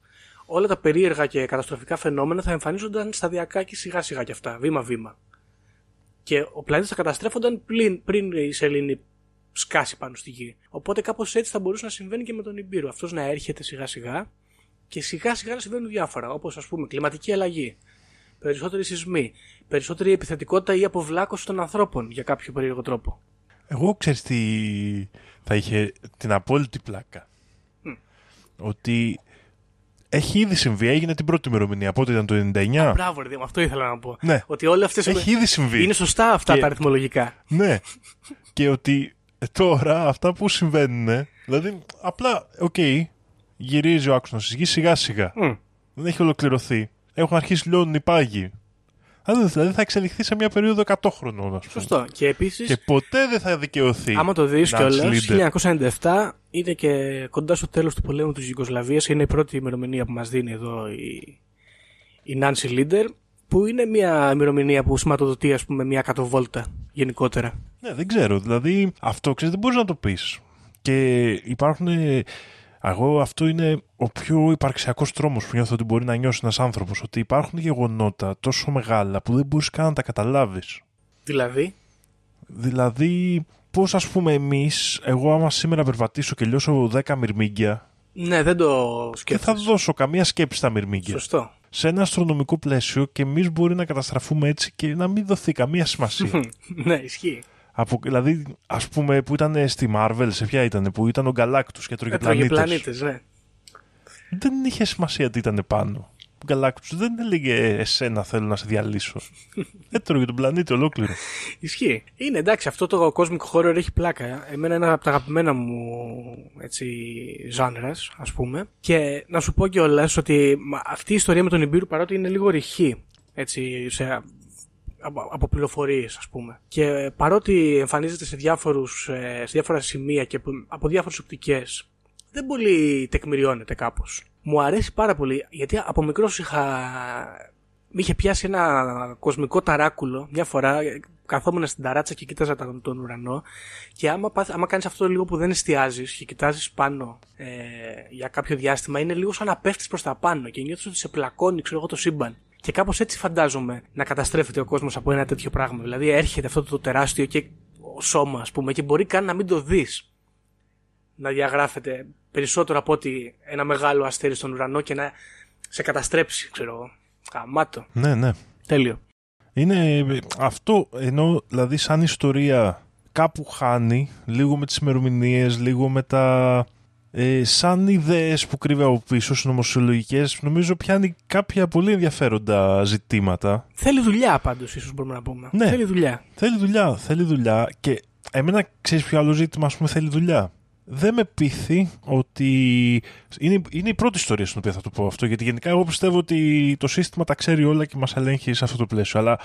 [SPEAKER 5] Όλα τα περίεργα και καταστροφικά φαινόμενα θα εμφανίζονταν σταδιακά και σιγά σιγά κι αυτά, βήμα βήμα. Και ο πλανήτης θα καταστρέφονταν πριν, πριν η σελήνη σκάσει πάνω στη γη. Οπότε κάπως έτσι θα μπορούσε να συμβαίνει και με τον Ιμπύρο. Αυτός να έρχεται σιγά σιγά και σιγά σιγά να συμβαίνουν διάφορα. Όπως ας πούμε κλιματική αλλαγή, περισσότεροι σεισμοί, περισσότερη επιθετικότητα ή αποβλάκωση των ανθρώπων για κάποιο περίεργο τρόπο.
[SPEAKER 4] Εγώ ξέρεις τι θα είχε την απόλυτη πλάκα; Ότι έχει ήδη συμβεί, έγινε την πρώτη ημερομηνία, πότε ήταν το 99.
[SPEAKER 5] Μπράβο, ρε Δήμο, αυτό ήθελα να πω.
[SPEAKER 4] Ναι.
[SPEAKER 5] Ότι όλα αυτές
[SPEAKER 4] Έχει ήδη συμβεί.
[SPEAKER 5] είναι σωστά αυτά
[SPEAKER 4] Και-
[SPEAKER 5] τα αριθμολογικά.
[SPEAKER 4] Ναι. και ότι ε, τώρα αυτά που συμβαίνουν, δηλαδή απλά, οκ, γυρίζει ο άξονας τη γη σιγά σιγά.
[SPEAKER 5] Μμ.
[SPEAKER 4] Δεν έχει ολοκληρωθεί. Έχουν αρχίσει λιώνουν οι πάγοι. Αν Δηλαδή θα εξελιχθεί σε μια περίοδο 100 χρονών, ας πούμε.
[SPEAKER 5] Σωστό. Και επίσης,
[SPEAKER 4] Και ποτέ δεν θα δικαιωθεί.
[SPEAKER 5] άμα το δεις
[SPEAKER 4] Nancy
[SPEAKER 5] κιόλας,
[SPEAKER 4] Linder.
[SPEAKER 5] 1997 είναι και κοντά στο τέλος του πολέμου της Ιουγκοσλαβίας. Είναι η πρώτη ημερομηνία που μας δίνει εδώ η, η Nancy Linder, που είναι μια ημερομηνία που σηματοδοτεί, ας πούμε, μια κατοβόλτα γενικότερα.
[SPEAKER 4] Ναι, δεν ξέρω. Δηλαδή, αυτό ξέρεις, δεν μπορείς να το πεις. Και υπάρχουν. Ε, Εγώ αυτό είναι ο πιο υπαρξιακός τρόμος που νιώθω ότι μπορεί να νιώσει ένας άνθρωπος. Ότι υπάρχουν γεγονότα τόσο μεγάλα που δεν μπορείς καν να τα καταλάβεις.
[SPEAKER 5] Δηλαδή,
[SPEAKER 4] Δηλαδή, πώς ας πούμε εμείς, εγώ άμα σήμερα περπατήσω και λιώσω 10 μυρμήγκια,
[SPEAKER 5] ναι, δεν το
[SPEAKER 4] δεν θα
[SPEAKER 5] σκέφτεσαι.
[SPEAKER 4] δώσω καμία σκέψη στα μυρμήγκια.
[SPEAKER 5] Σωστό.
[SPEAKER 4] Σε ένα αστρονομικό πλαίσιο και εμείς μπορεί να καταστραφούμε έτσι και να μην δοθεί καμία (laughs) σημασία.
[SPEAKER 5] ναι, ισχύει.
[SPEAKER 4] Από, δηλαδή, ας πούμε, που ήταν στη Marvel, σε ποια ήταν, που ήταν ο Γκαλάκτου και έτρωγε
[SPEAKER 5] Έτρωγε
[SPEAKER 4] πλανήτες.
[SPEAKER 5] πλανήτες, ναι.
[SPEAKER 4] Δεν είχε σημασία τι ήταν πάνω. Ο Γκαλάκτου δεν έλεγε Εσένα θέλω να σε διαλύσω. (laughs) έτρωγε τον πλανήτη ολόκληρο.
[SPEAKER 5] Ισχύει. Είναι εντάξει, αυτό το cosmic horror έχει πλάκα. Εμένα είναι ένα από τα αγαπημένα μου έτσι, ζάνρας, ας πούμε. Και να σου πω κιόλας ότι μα, αυτή η ιστορία με τον Ιμπύρου παρότι είναι λίγο ρηχή, έτσι, σε, από, από πληροφορίες ας πούμε. Και παρότι εμφανίζεται σε, διάφορους, ε, σε διάφορα σημεία και από, από διάφορες οπτικές, δεν πολύ τεκμηριώνεται κάπως. Μου αρέσει πάρα πολύ, γιατί από μικρός είχα με είχε πιάσει ένα κοσμικό ταράκουλο μια φορά. Καθόμουν στην ταράτσα και κοίταζα τον, τον ουρανό. Και άμα, πάθ- άμα κάνεις αυτό το λίγο που δεν εστιάζεις και κοιτάζεις πάνω ε, για κάποιο διάστημα, είναι λίγο σαν να πέφτεις προς τα πάνω και νιώθεις ότι σε πλακώνει, ξέρω εγώ, το σύμπαν. Και κάπως έτσι φαντάζομαι να καταστρέφεται ο κόσμος από ένα τέτοιο πράγμα. Δηλαδή έρχεται αυτό το τεράστιο και σώμα, ας πούμε, και μπορεί καν να μην το δεις. Να διαγράφεται περισσότερο από ότι ένα μεγάλο αστέρι στον ουρανό και να σε καταστρέψει, ξέρω εγώ. Καμάτο.
[SPEAKER 4] ναι, ναι.
[SPEAKER 5] Τέλειο.
[SPEAKER 4] Είναι ε, αυτό ενώ δηλαδή σαν ιστορία κάπου χάνει λίγο με τις ημερομηνίες, λίγο με τα ε, σαν ιδέες που κρύβει από πίσω συνωμοσιολογικές νομίζω πιάνει κάποια πολύ ενδιαφέροντα ζητήματα
[SPEAKER 5] Θέλει δουλειά πάντως, ίσως μπορούμε να πούμε.
[SPEAKER 4] Ναι.
[SPEAKER 5] Θέλει δουλειά.
[SPEAKER 4] θέλει δουλειά, θέλει δουλειά και εμένα ξέρεις ποιο άλλο ζήτημα ας πούμε θέλει δουλειά δεν με πείθει ότι είναι, είναι η πρώτη ιστορία στην οποία θα το πω αυτό γιατί γενικά εγώ πιστεύω ότι το σύστημα τα ξέρει όλα και μας ελέγχει σε αυτό το πλαίσιο αλλά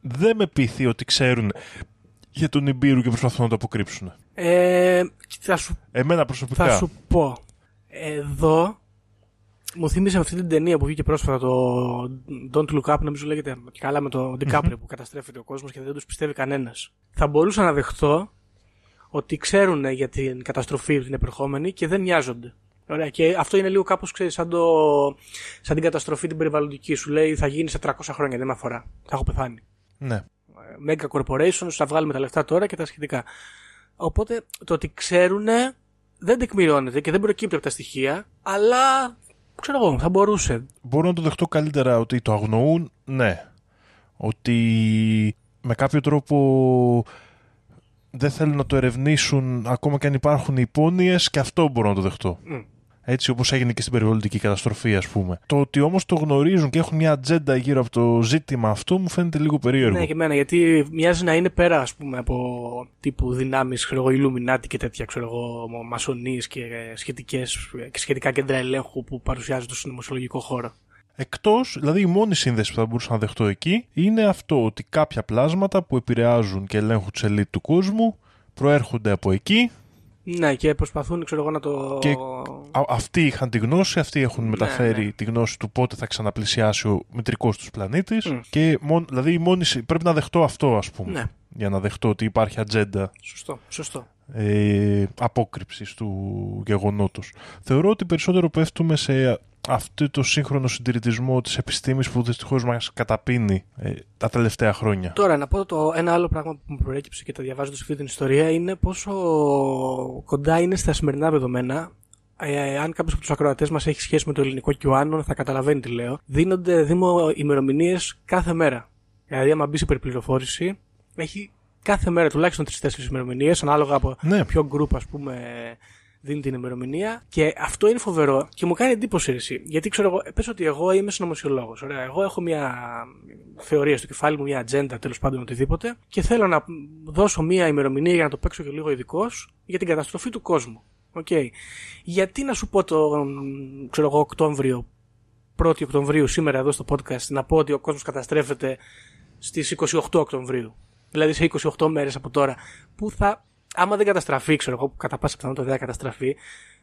[SPEAKER 4] δεν με πείθει ότι ξέρουν για τον Ιμπύρου και προσπαθούν να το αποκρύψουν.
[SPEAKER 5] Ε, θα, σου,
[SPEAKER 4] Εμένα προσωπικά.
[SPEAKER 5] θα σου πω. Εδώ μου θύμισε αυτή την ταινία που βγήκε πρόσφατα το Don't Look Up, νομίζω λέγεται και καλά με τον DiCaprio που καταστρέφεται ο κόσμος και δεν τους πιστεύει κανένας. Θα μπορούσα να δεχτώ ότι ξέρουν για την καταστροφή την επερχόμενη και δεν νοιάζονται. Ωραία. Και αυτό είναι λίγο κάπως σαν, το, σαν την καταστροφή την περιβαλλοντική. Σου λέει θα γίνει σε 300 χρόνια, δεν με αφορά. Θα έχω πεθάνει.
[SPEAKER 4] Ναι.
[SPEAKER 5] mega corporations, θα βγάλουμε τα λεφτά τώρα και τα σχετικά. Οπότε το ότι ξέρουν δεν τεκμηριώνεται και δεν προκύπτει από τα στοιχεία, αλλά ξέρω εγώ, θα μπορούσε.
[SPEAKER 4] Μπορώ να το δεχτώ καλύτερα ότι το αγνοούν, ναι. Ότι με κάποιο τρόπο δεν θέλουν να το ερευνήσουν ακόμα και αν υπάρχουν υπόνοιες και αυτό μπορώ να το δεχτώ.
[SPEAKER 5] Μμ.
[SPEAKER 4] Έτσι όπως έγινε και στην περιβαλλοντική καταστροφή ας πούμε. Το ότι όμως το γνωρίζουν και έχουν μια ατζέντα γύρω από το ζήτημα αυτό μου φαίνεται λίγο περίεργο.
[SPEAKER 5] Ναι, και εμένα, γιατί μοιάζει να είναι πέρα, ας πούμε, από τύπου δυνάμεις, ξέρω εγώ, Illuminati και τέτοια, ξέρω εγώ, μασονίες και, σχετικές, και σχετικά κέντρα ελέγχου που παρουσιάζουν στο συνωμοσιολογικό χώρο.
[SPEAKER 4] Εκτός, δηλαδή η μόνη σύνδεση που θα μπορούσα να δεχτώ εκεί είναι αυτό ότι κάποια πλάσματα που επηρεάζουν και ελέγχουν τις ελίτ του κόσμου προέρχονται από εκεί.
[SPEAKER 5] Ναι, και προσπαθούν, ξέρω εγώ, να το.
[SPEAKER 4] Και Α- αυτοί είχαν τη γνώση, αυτοί έχουν μεταφέρει
[SPEAKER 5] ναι.
[SPEAKER 4] τη γνώση του πότε θα ξαναπλησιάσει ο μητρικός τους πλανήτης
[SPEAKER 5] Μμ.
[SPEAKER 4] και μόν, δηλαδή η μόνη, συ- πρέπει να δεχτώ αυτό ας πούμε
[SPEAKER 5] Ναι,
[SPEAKER 4] για να δεχτώ ότι υπάρχει ατζέντα
[SPEAKER 5] σωστό, σωστό.
[SPEAKER 4] ε, απόκρυψης του γεγονότος. Θεωρώ ότι περισσότερο πέφτουμε σε αυτό το σύγχρονο συντηρητισμό της επιστήμης που δυστυχώς μας καταπίνει ε, τα τελευταία χρόνια.
[SPEAKER 5] Τώρα, να πω το ένα άλλο πράγμα που μου προέκυψε και τα διαβάζοντα αυτή την ιστορία είναι πόσο κοντά είναι στα σημερινά δεδομένα. Ε, αν κάποιος από τους ακροατές μας έχει σχέση με το ελληνικό QAnon, θα καταλαβαίνει τι λέω. Δίνονται δήμο ημερομηνίες κάθε μέρα. Δηλαδή, άμα μπει σε υπερπληροφόρηση, έχει κάθε μέρα τουλάχιστον τρει-τέσσερι ημερομηνίες, ανάλογα από
[SPEAKER 4] Ναι.
[SPEAKER 5] ποιο group, ας πούμε, δίνει την ημερομηνία. Και αυτό είναι φοβερό και μου κάνει εντύπωση εσύ. Γιατί ξέρω εγώ, πες ότι εγώ είμαι συνωμοσιολόγος. Εγώ έχω μια θεωρία στο κεφάλι μου, μια ατζέντα τέλος πάντων οτιδήποτε και θέλω να δώσω μια ημερομηνία για να το παίξω και λίγο ειδικός για την καταστροφή του κόσμου. Οκ. Γιατί να σου πω τον ξέρω εγώ, Οκτώβριο, 1η Οκτωβρίου, σήμερα εδώ στο podcast, να πω ότι ο κόσμος καταστρέφεται στις 28 Οκτωβρίου. Δηλαδή σε 28 μέρες από τώρα, που θα, άμα δεν καταστραφεί, ξέρω εγώ, που κατά πάσα πιθανότητα δεν θα καταστραφεί,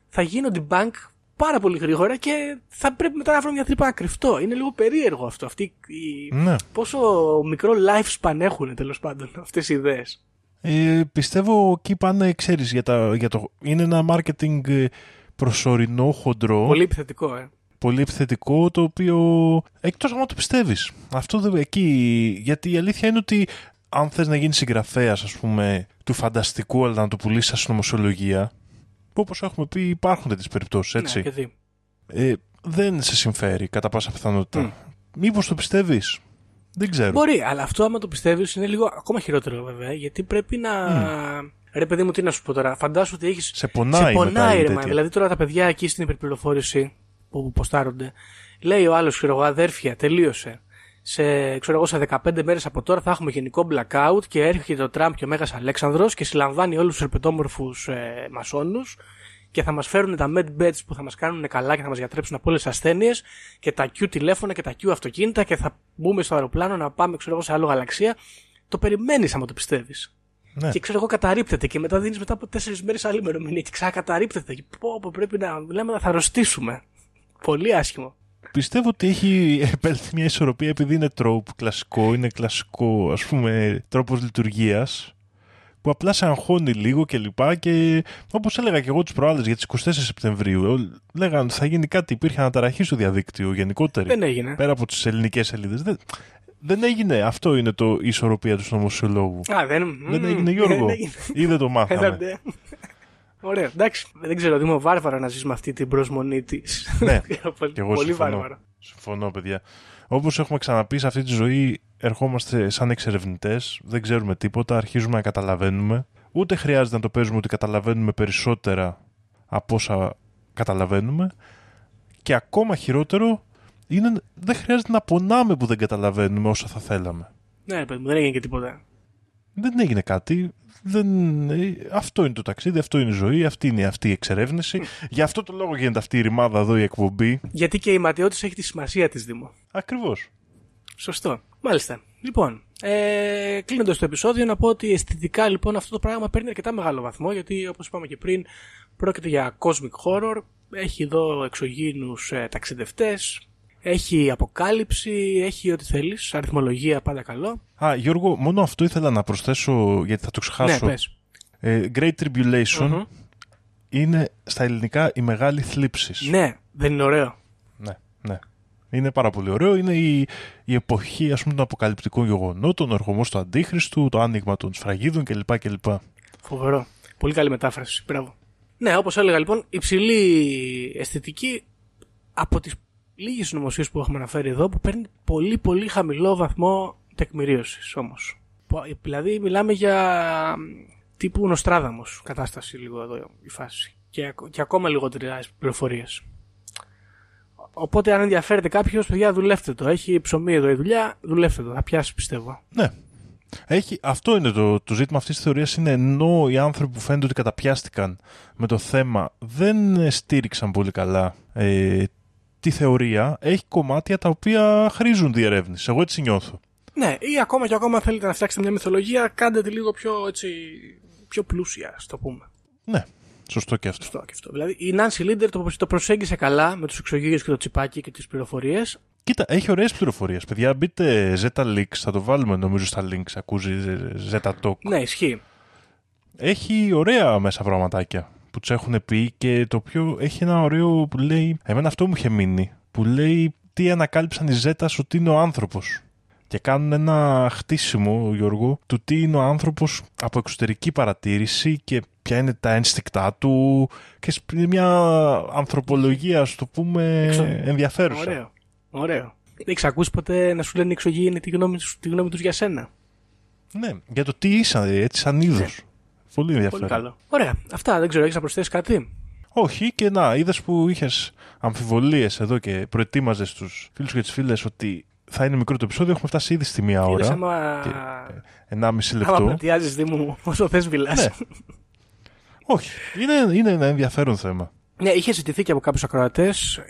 [SPEAKER 5] θα γίνονται bank πάρα πολύ γρήγορα και θα πρέπει μετά να βρω μια τρύπα να κρυφτώ. Είναι λίγο περίεργο αυτό. Αυτή, η...
[SPEAKER 4] Ναι.
[SPEAKER 5] Πόσο μικρό lifespan έχουν τέλος πάντων αυτές οι ιδέες.
[SPEAKER 4] Ε, πιστεύω εκεί πάνε, ξέρεις, για, τα, για το... Είναι ένα marketing ε, προσωρινό, χοντρό.
[SPEAKER 5] Πολύ επιθετικό, ε.
[SPEAKER 4] πολύ επιθετικό το οποίο εκτός αν το πιστεύεις αυτό δεν, εκεί γιατί η αλήθεια είναι ότι αν θες να γίνεις συγγραφέας ας πούμε του φανταστικού αλλά να το πουλήσεις σαν συνωμοσιολογία που όπως έχουμε πει υπάρχουν τέτοιες περιπτώσεις έτσι
[SPEAKER 5] Ναι, και τι.
[SPEAKER 4] ε, δεν σε συμφέρει κατά πάσα πιθανότητα μήπως το πιστεύεις; Δεν ξέρω
[SPEAKER 5] Μπορεί, αλλά αυτό άμα το πιστεύεις είναι λίγο ακόμα χειρότερο βέβαια, γιατί πρέπει να. Ρε παιδί μου, τι να σου πω τώρα. Φαντάσου ότι έχει.
[SPEAKER 4] σε πονάει,
[SPEAKER 5] Σε πονάει,
[SPEAKER 4] μετά η
[SPEAKER 5] ρε
[SPEAKER 4] τέτοια.
[SPEAKER 5] μα. Δηλαδή τώρα τα παιδιά εκεί στην υπερπληροφόρηση που ποστάρονται, λέει ο άλλος, ξέρω εγώ, αδέρφια, τελείωσε. Σε, ξέρω εγώ, σε 15 μέρες από τώρα θα έχουμε γενικό blackout και έρχεται ο Τραμπ και ο Μέγας Αλέξανδρος και συλλαμβάνει όλους τους ερπετόμορφους ε, μασόνους και θα μας φέρουν τα med beds που θα μας κάνουν καλά και θα μας γιατρέψουν από όλες τις ασθένειες και τα Q τηλέφωνα και τα Q αυτοκίνητα και θα μπούμε στο αεροπλάνο να πάμε, ξέρω εγώ, σε άλλο γαλαξία. Το περιμένεις άμα το πιστεύεις.
[SPEAKER 4] ναι.
[SPEAKER 5] Και ξέρω εγώ καταρρύπτεται και μετά δίνεις μετά από τέσσερις μέρες άλλη ημερομηνία και ξανακαταρρύπτεται. Και πω, πω, πρέπει να λέμε να θα αρρωστήσουμε. Πολύ άσχημο.
[SPEAKER 4] Πιστεύω ότι έχει επέλθει μια ισορροπία επειδή είναι τρόπο κλασικό, είναι κλασικό ας πούμε τρόπος λειτουργίας που απλά σε αγχώνει λίγο και λοιπά και όπως έλεγα και εγώ τις προάλλες για τις 24 Σεπτεμβρίου ε, λέγανε ότι θα γίνει κάτι, υπήρχε αναταραχή στο διαδίκτυο γενικότερη
[SPEAKER 5] Δεν έγινε.
[SPEAKER 4] πέρα από τις ελληνικές σελίδες. Δεν, δεν έγινε, αυτό είναι το η ισορροπία του νομοσιολόγου
[SPEAKER 5] Α, δεν,
[SPEAKER 4] δεν
[SPEAKER 5] μμμ,
[SPEAKER 4] έγινε Γιώργο.
[SPEAKER 5] δεν έγινε.
[SPEAKER 4] ή δεν το μάθαμε
[SPEAKER 5] Έλατε. Ωραία, εντάξει. Δεν ξέρω, Δήμο, βάρβαρο να ζεις με αυτή την προσμονή της.
[SPEAKER 4] Ναι, (laughs)
[SPEAKER 5] πολύ,
[SPEAKER 4] και εγώ
[SPEAKER 5] πολύ
[SPEAKER 4] συμφωνώ.
[SPEAKER 5] βάρβαρο.
[SPEAKER 4] Συμφωνώ, παιδιά. Όπως έχουμε ξαναπεί, σε αυτή τη ζωή ερχόμαστε σαν εξερευνητές, δεν ξέρουμε τίποτα, αρχίζουμε να καταλαβαίνουμε. Ούτε χρειάζεται να το παίζουμε ότι καταλαβαίνουμε περισσότερα από όσα καταλαβαίνουμε. Και ακόμα χειρότερο είναι δεν χρειάζεται να πονάμε που δεν καταλαβαίνουμε όσα θα θέλαμε.
[SPEAKER 5] Ναι, παιδί μου, δεν έγινε και τίποτα.
[SPEAKER 4] Δεν έγινε κάτι. Δεν... ε, Αυτό είναι το ταξίδι, αυτό είναι η ζωή, αυτή είναι αυτή η εξερεύνηση. Γι' αυτό το λόγο γίνεται αυτή η ρημάδα εδώ η εκπομπή.
[SPEAKER 5] Γιατί και η ματαιότητα έχει τη σημασία της, Δήμο.
[SPEAKER 4] Ακριβώς.
[SPEAKER 5] Σωστό. Μάλιστα. Λοιπόν, ε, κλείνοντας το επεισόδιο, να πω ότι αισθητικά λοιπόν αυτό το πράγμα παίρνει αρκετά μεγάλο βαθμό γιατί όπως είπαμε και πριν, πρόκειται για cosmic horror. Έχει εδώ εξωγήινους ε, ταξιδευτές. Έχει αποκάλυψη. Έχει ό,τι θέλεις. Αριθμολογία πάντα καλό.
[SPEAKER 4] Α, Γιώργο, μόνο αυτό ήθελα να προσθέσω γιατί θα το ξεχάσω.
[SPEAKER 5] Ναι, πες.
[SPEAKER 4] Ε, Great Tribulation
[SPEAKER 5] Μμμ.
[SPEAKER 4] είναι στα ελληνικά η μεγάλη θλίψη.
[SPEAKER 5] Ναι, δεν είναι ωραίο.
[SPEAKER 4] ναι, ναι. Είναι πάρα πολύ ωραίο. Είναι η, η εποχή ας πούμε, των αποκαλυπτικών γεγονότων, ο ερχομός του Αντίχριστου, το άνοιγμα των σφραγίδων κλπ. κλπ.
[SPEAKER 5] Φοβερό. Πολύ καλή μετάφραση. Μπράβο. Ναι, όπως έλεγα λοιπόν, υψηλή αισθητική από τις λίγες συνωμοσίε που έχουμε αναφέρει εδώ, που παίρνει πολύ πολύ χαμηλό βαθμό τεκμηρίωσης όμως. Δηλαδή, μιλάμε για τύπου Νοστράδαμος κατάσταση λίγο εδώ η φάση. Και, ακ- και ακόμα λιγότερες πληροφορίες. Οπότε, αν ενδιαφέρεται κάποιος, παιδιά, δουλεύτε το. Έχει ψωμί εδώ η δουλειά, δουλεύτε το. Θα πιάσει, πιστεύω.
[SPEAKER 4] Ναι. Έχει, αυτό είναι το, το ζήτημα αυτής της θεωρίας είναι ενώ οι άνθρωποι που φαίνεται ότι καταπιάστηκαν με το θέμα δεν ε, στήριξαν πολύ καλά ε, τη θεωρία έχει κομμάτια τα οποία χρήζουν διερεύνηση. Εγώ έτσι νιώθω.
[SPEAKER 5] Ναι, ή ακόμα και ακόμα θέλετε να φτιάξετε μια μυθολογία, κάντε τη λίγο πιο, έτσι, πιο πλούσια, ας το πούμε.
[SPEAKER 4] Ναι, σωστό και αυτό.
[SPEAKER 5] Σωστό και αυτό. Δηλαδή, η Nancy Linder το, το προσέγγισε καλά με τους εξωγείου και το τσιπάκι και τις πληροφορίες.
[SPEAKER 4] Κοίτα, έχει ωραίες πληροφορίες. Παιδιά, μπείτε Zeta Leaks, θα το βάλουμε νομίζω στα links, ακούζει Zeta Talk.
[SPEAKER 5] Ναι, ισχύει.
[SPEAKER 4] Έχει ωραία μέσα πραγματάκια που τους έχουν πει και το οποίο έχει ένα ωραίο που λέει. Εμένα αυτό μου είχε μείνει. Που λέει τι ανακάλυψαν οι Ζέτας ότι είναι ο άνθρωπος. Και κάνουν ένα χτίσιμο, Γιώργο, του τι είναι ο άνθρωπος από εξωτερική παρατήρηση και ποια είναι τα ένστικτά του. Και είναι μια ανθρωπολογία, ας το πούμε,
[SPEAKER 5] Εξω-
[SPEAKER 4] ενδιαφέρουσα.
[SPEAKER 5] Ωραίο. Ωραίο. Έχεις ακούσει ποτέ να σου λένε οι εξωγήινοι τη γνώμη, τους- τη γνώμη τους για σένα;
[SPEAKER 4] Ναι, για το τι ήσαν έτσι σαν είδος. Πολύ ενδιαφέρον.
[SPEAKER 5] Πολύ καλό. Ωραία. Αυτά δεν ξέρω, έχεις να προσθέσεις κάτι;
[SPEAKER 4] Όχι, και να, είδες που είχες αμφιβολίες εδώ και προετοίμαζες τους φίλους και τις φίλες ότι θα είναι μικρό το επεισόδιο. Έχουμε φτάσει ήδη στη μία ώρα.
[SPEAKER 5] Είδες, άμα...
[SPEAKER 4] Και 1,5
[SPEAKER 5] Άμα
[SPEAKER 4] λεπτό.
[SPEAKER 5] πλατιάζεις Δήμου (laughs) όσο θες μιλάς.
[SPEAKER 4] Ναι. Όχι, είναι, είναι ένα ενδιαφέρον θέμα.
[SPEAKER 5] Ναι, είχε ζητηθεί και από κάποιους ακροατές.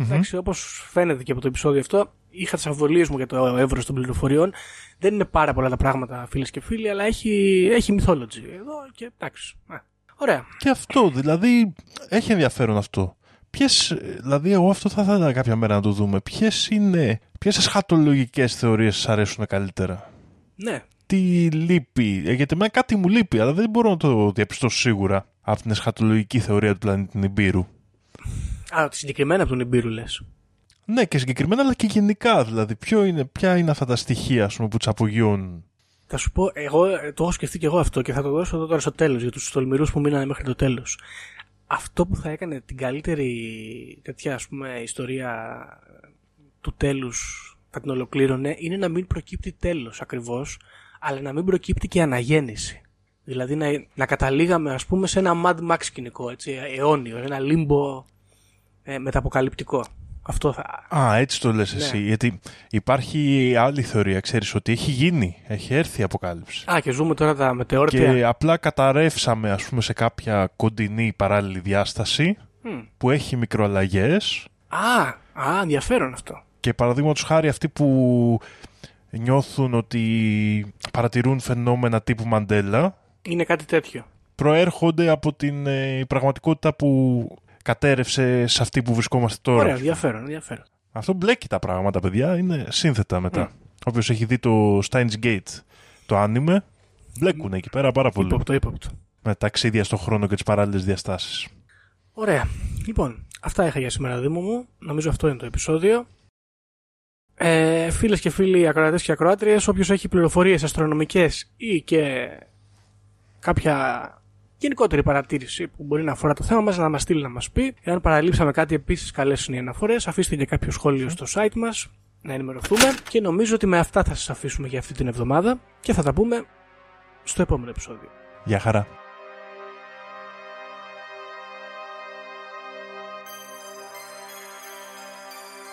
[SPEAKER 5] Εντάξει, όπως φαίνεται και από το επεισόδιο αυτό, είχα τις αμφιβολίες μου για το εύρος των πληροφοριών. Δεν είναι πάρα πολλά τα πράγματα, φίλες και φίλοι, αλλά έχει, έχει mythology εδώ και εντάξει. Α, Ωραία.
[SPEAKER 4] Και αυτό, δηλαδή, έχει ενδιαφέρον αυτό. Ποιες, δηλαδή, εγώ αυτό θα ήθελα κάποια μέρα να το δούμε. Ποιες είναι, ποιες εσχατολογικές θεωρίες σας αρέσουν καλύτερα;
[SPEAKER 5] Ναι.
[SPEAKER 4] Τι λείπει, ε, γιατί εμένα κάτι μου λείπει, αλλά δεν μπορώ να το διαπιστώσω σίγουρα από την εσχατολογική θεωρία του πλανήτη Νιμπύρου.
[SPEAKER 5] Α, συγκεκριμένα από τον Ιμπύρου λες.
[SPEAKER 4] Ναι, και συγκεκριμένα, αλλά και γενικά. Δηλαδή, ποιο είναι, ποια είναι αυτά τα στοιχεία ας πούμε, που του απογειώνουν.
[SPEAKER 5] Θα σου πω, εγώ ε, το έχω σκεφτεί και εγώ αυτό και θα το δώσω εδώ τώρα στο τέλος για τους τολμηρούς που μείνανε μέχρι το τέλος. Αυτό που θα έκανε την καλύτερη τέτοια ας πούμε ιστορία του τέλους θα την ολοκλήρωνε είναι να μην προκύπτει τέλος ακριβώς αλλά να μην προκύπτει και αναγέννηση. Δηλαδή να, να καταλήγαμε ας πούμε σε ένα Mad Max σκηνικό έτσι, αιώνιο, ένα λίμπο ε, μεταποκαλυπτικό. Αυτό θα...
[SPEAKER 4] Α, έτσι το λες
[SPEAKER 5] Ναι.
[SPEAKER 4] εσύ. Γιατί υπάρχει άλλη θεωρία, ξέρεις, ότι έχει γίνει, έχει έρθει η αποκάλυψη.
[SPEAKER 5] Α, και ζούμε τώρα τα μετεόρτια.
[SPEAKER 4] Και απλά καταρρεύσαμε, ας πούμε, σε κάποια κοντινή παράλληλη διάσταση
[SPEAKER 5] Μμ.
[SPEAKER 4] που έχει μικροαλλαγές
[SPEAKER 5] Α, α, ενδιαφέρον αυτό.
[SPEAKER 4] και παραδείγματος χάρη αυτοί που νιώθουν ότι παρατηρούν φαινόμενα τύπου Μαντέλα
[SPEAKER 5] Είναι κάτι τέτοιο.
[SPEAKER 4] προέρχονται από την ε, πραγματικότητα που κατέρευσε σε αυτή που βρισκόμαστε τώρα.
[SPEAKER 5] Ωραία, ενδιαφέρον, ενδιαφέρον.
[SPEAKER 4] Αυτό μπλέκει τα πράγματα, παιδιά. Είναι σύνθετα μετά. Όποιος έχει δει το Steins Gate, το άνιμε, μπλέκουν εκεί πέρα πάρα πολύ.
[SPEAKER 5] Υπόπτω, υπόπτω.
[SPEAKER 4] Με ταξίδια στον χρόνο και τις παράλληλες διαστάσεις.
[SPEAKER 5] Ωραία. Λοιπόν, αυτά είχα για σήμερα, Δήμο μου. Νομίζω αυτό είναι το επεισόδιο. Ε, φίλες και φίλοι ακροατές και ακροάτριες, όποιος έχει πληροφορίες αστρονομικές ή και κάποια γενικότερη παρατήρηση που μπορεί να αφορά το θέμα μας να μας στείλει να μας πει. Εάν παραλείψαμε κάτι επίσης καλές είναι οι αναφορές, αφήστε και κάποιο σχόλιο στο site μας να ενημερωθούμε και νομίζω ότι με αυτά θα σας αφήσουμε για αυτή την εβδομάδα και θα τα πούμε στο επόμενο επεισόδιο.
[SPEAKER 4] Γεια χαρά.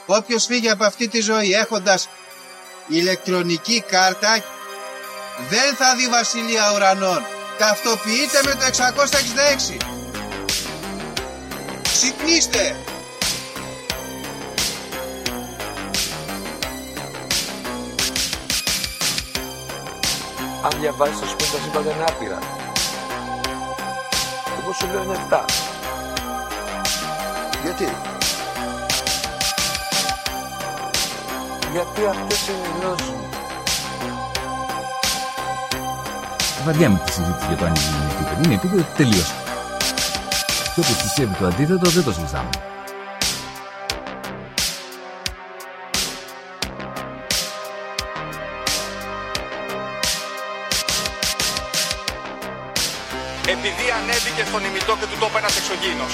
[SPEAKER 6] Όποιος φύγει από αυτή τη ζωή έχοντας ηλεκτρονική κάρτα δεν θα δει βασιλεία ουρανών. Ταυτοποιείτε με το 666. Ξυπνήστε!
[SPEAKER 1] Αν διαβάζεις το σπίτι τα σύμπαντα είναι άπειρα. Εγώ σου λέω είναι 7.
[SPEAKER 7] Γιατί;
[SPEAKER 1] Γιατί αυτές είναι οι γνώσεις μου.
[SPEAKER 2] Βαριά με τη συζήτηση για το αν είναι επίπεδο. Είναι επίπεδο τελείωσε. Και όποιος πιστεύει το αντίθετο δεν το συζητάμε.
[SPEAKER 3] Επειδή ανέβηκε στον ημιτό και του το είπε ένας εξωγήινος.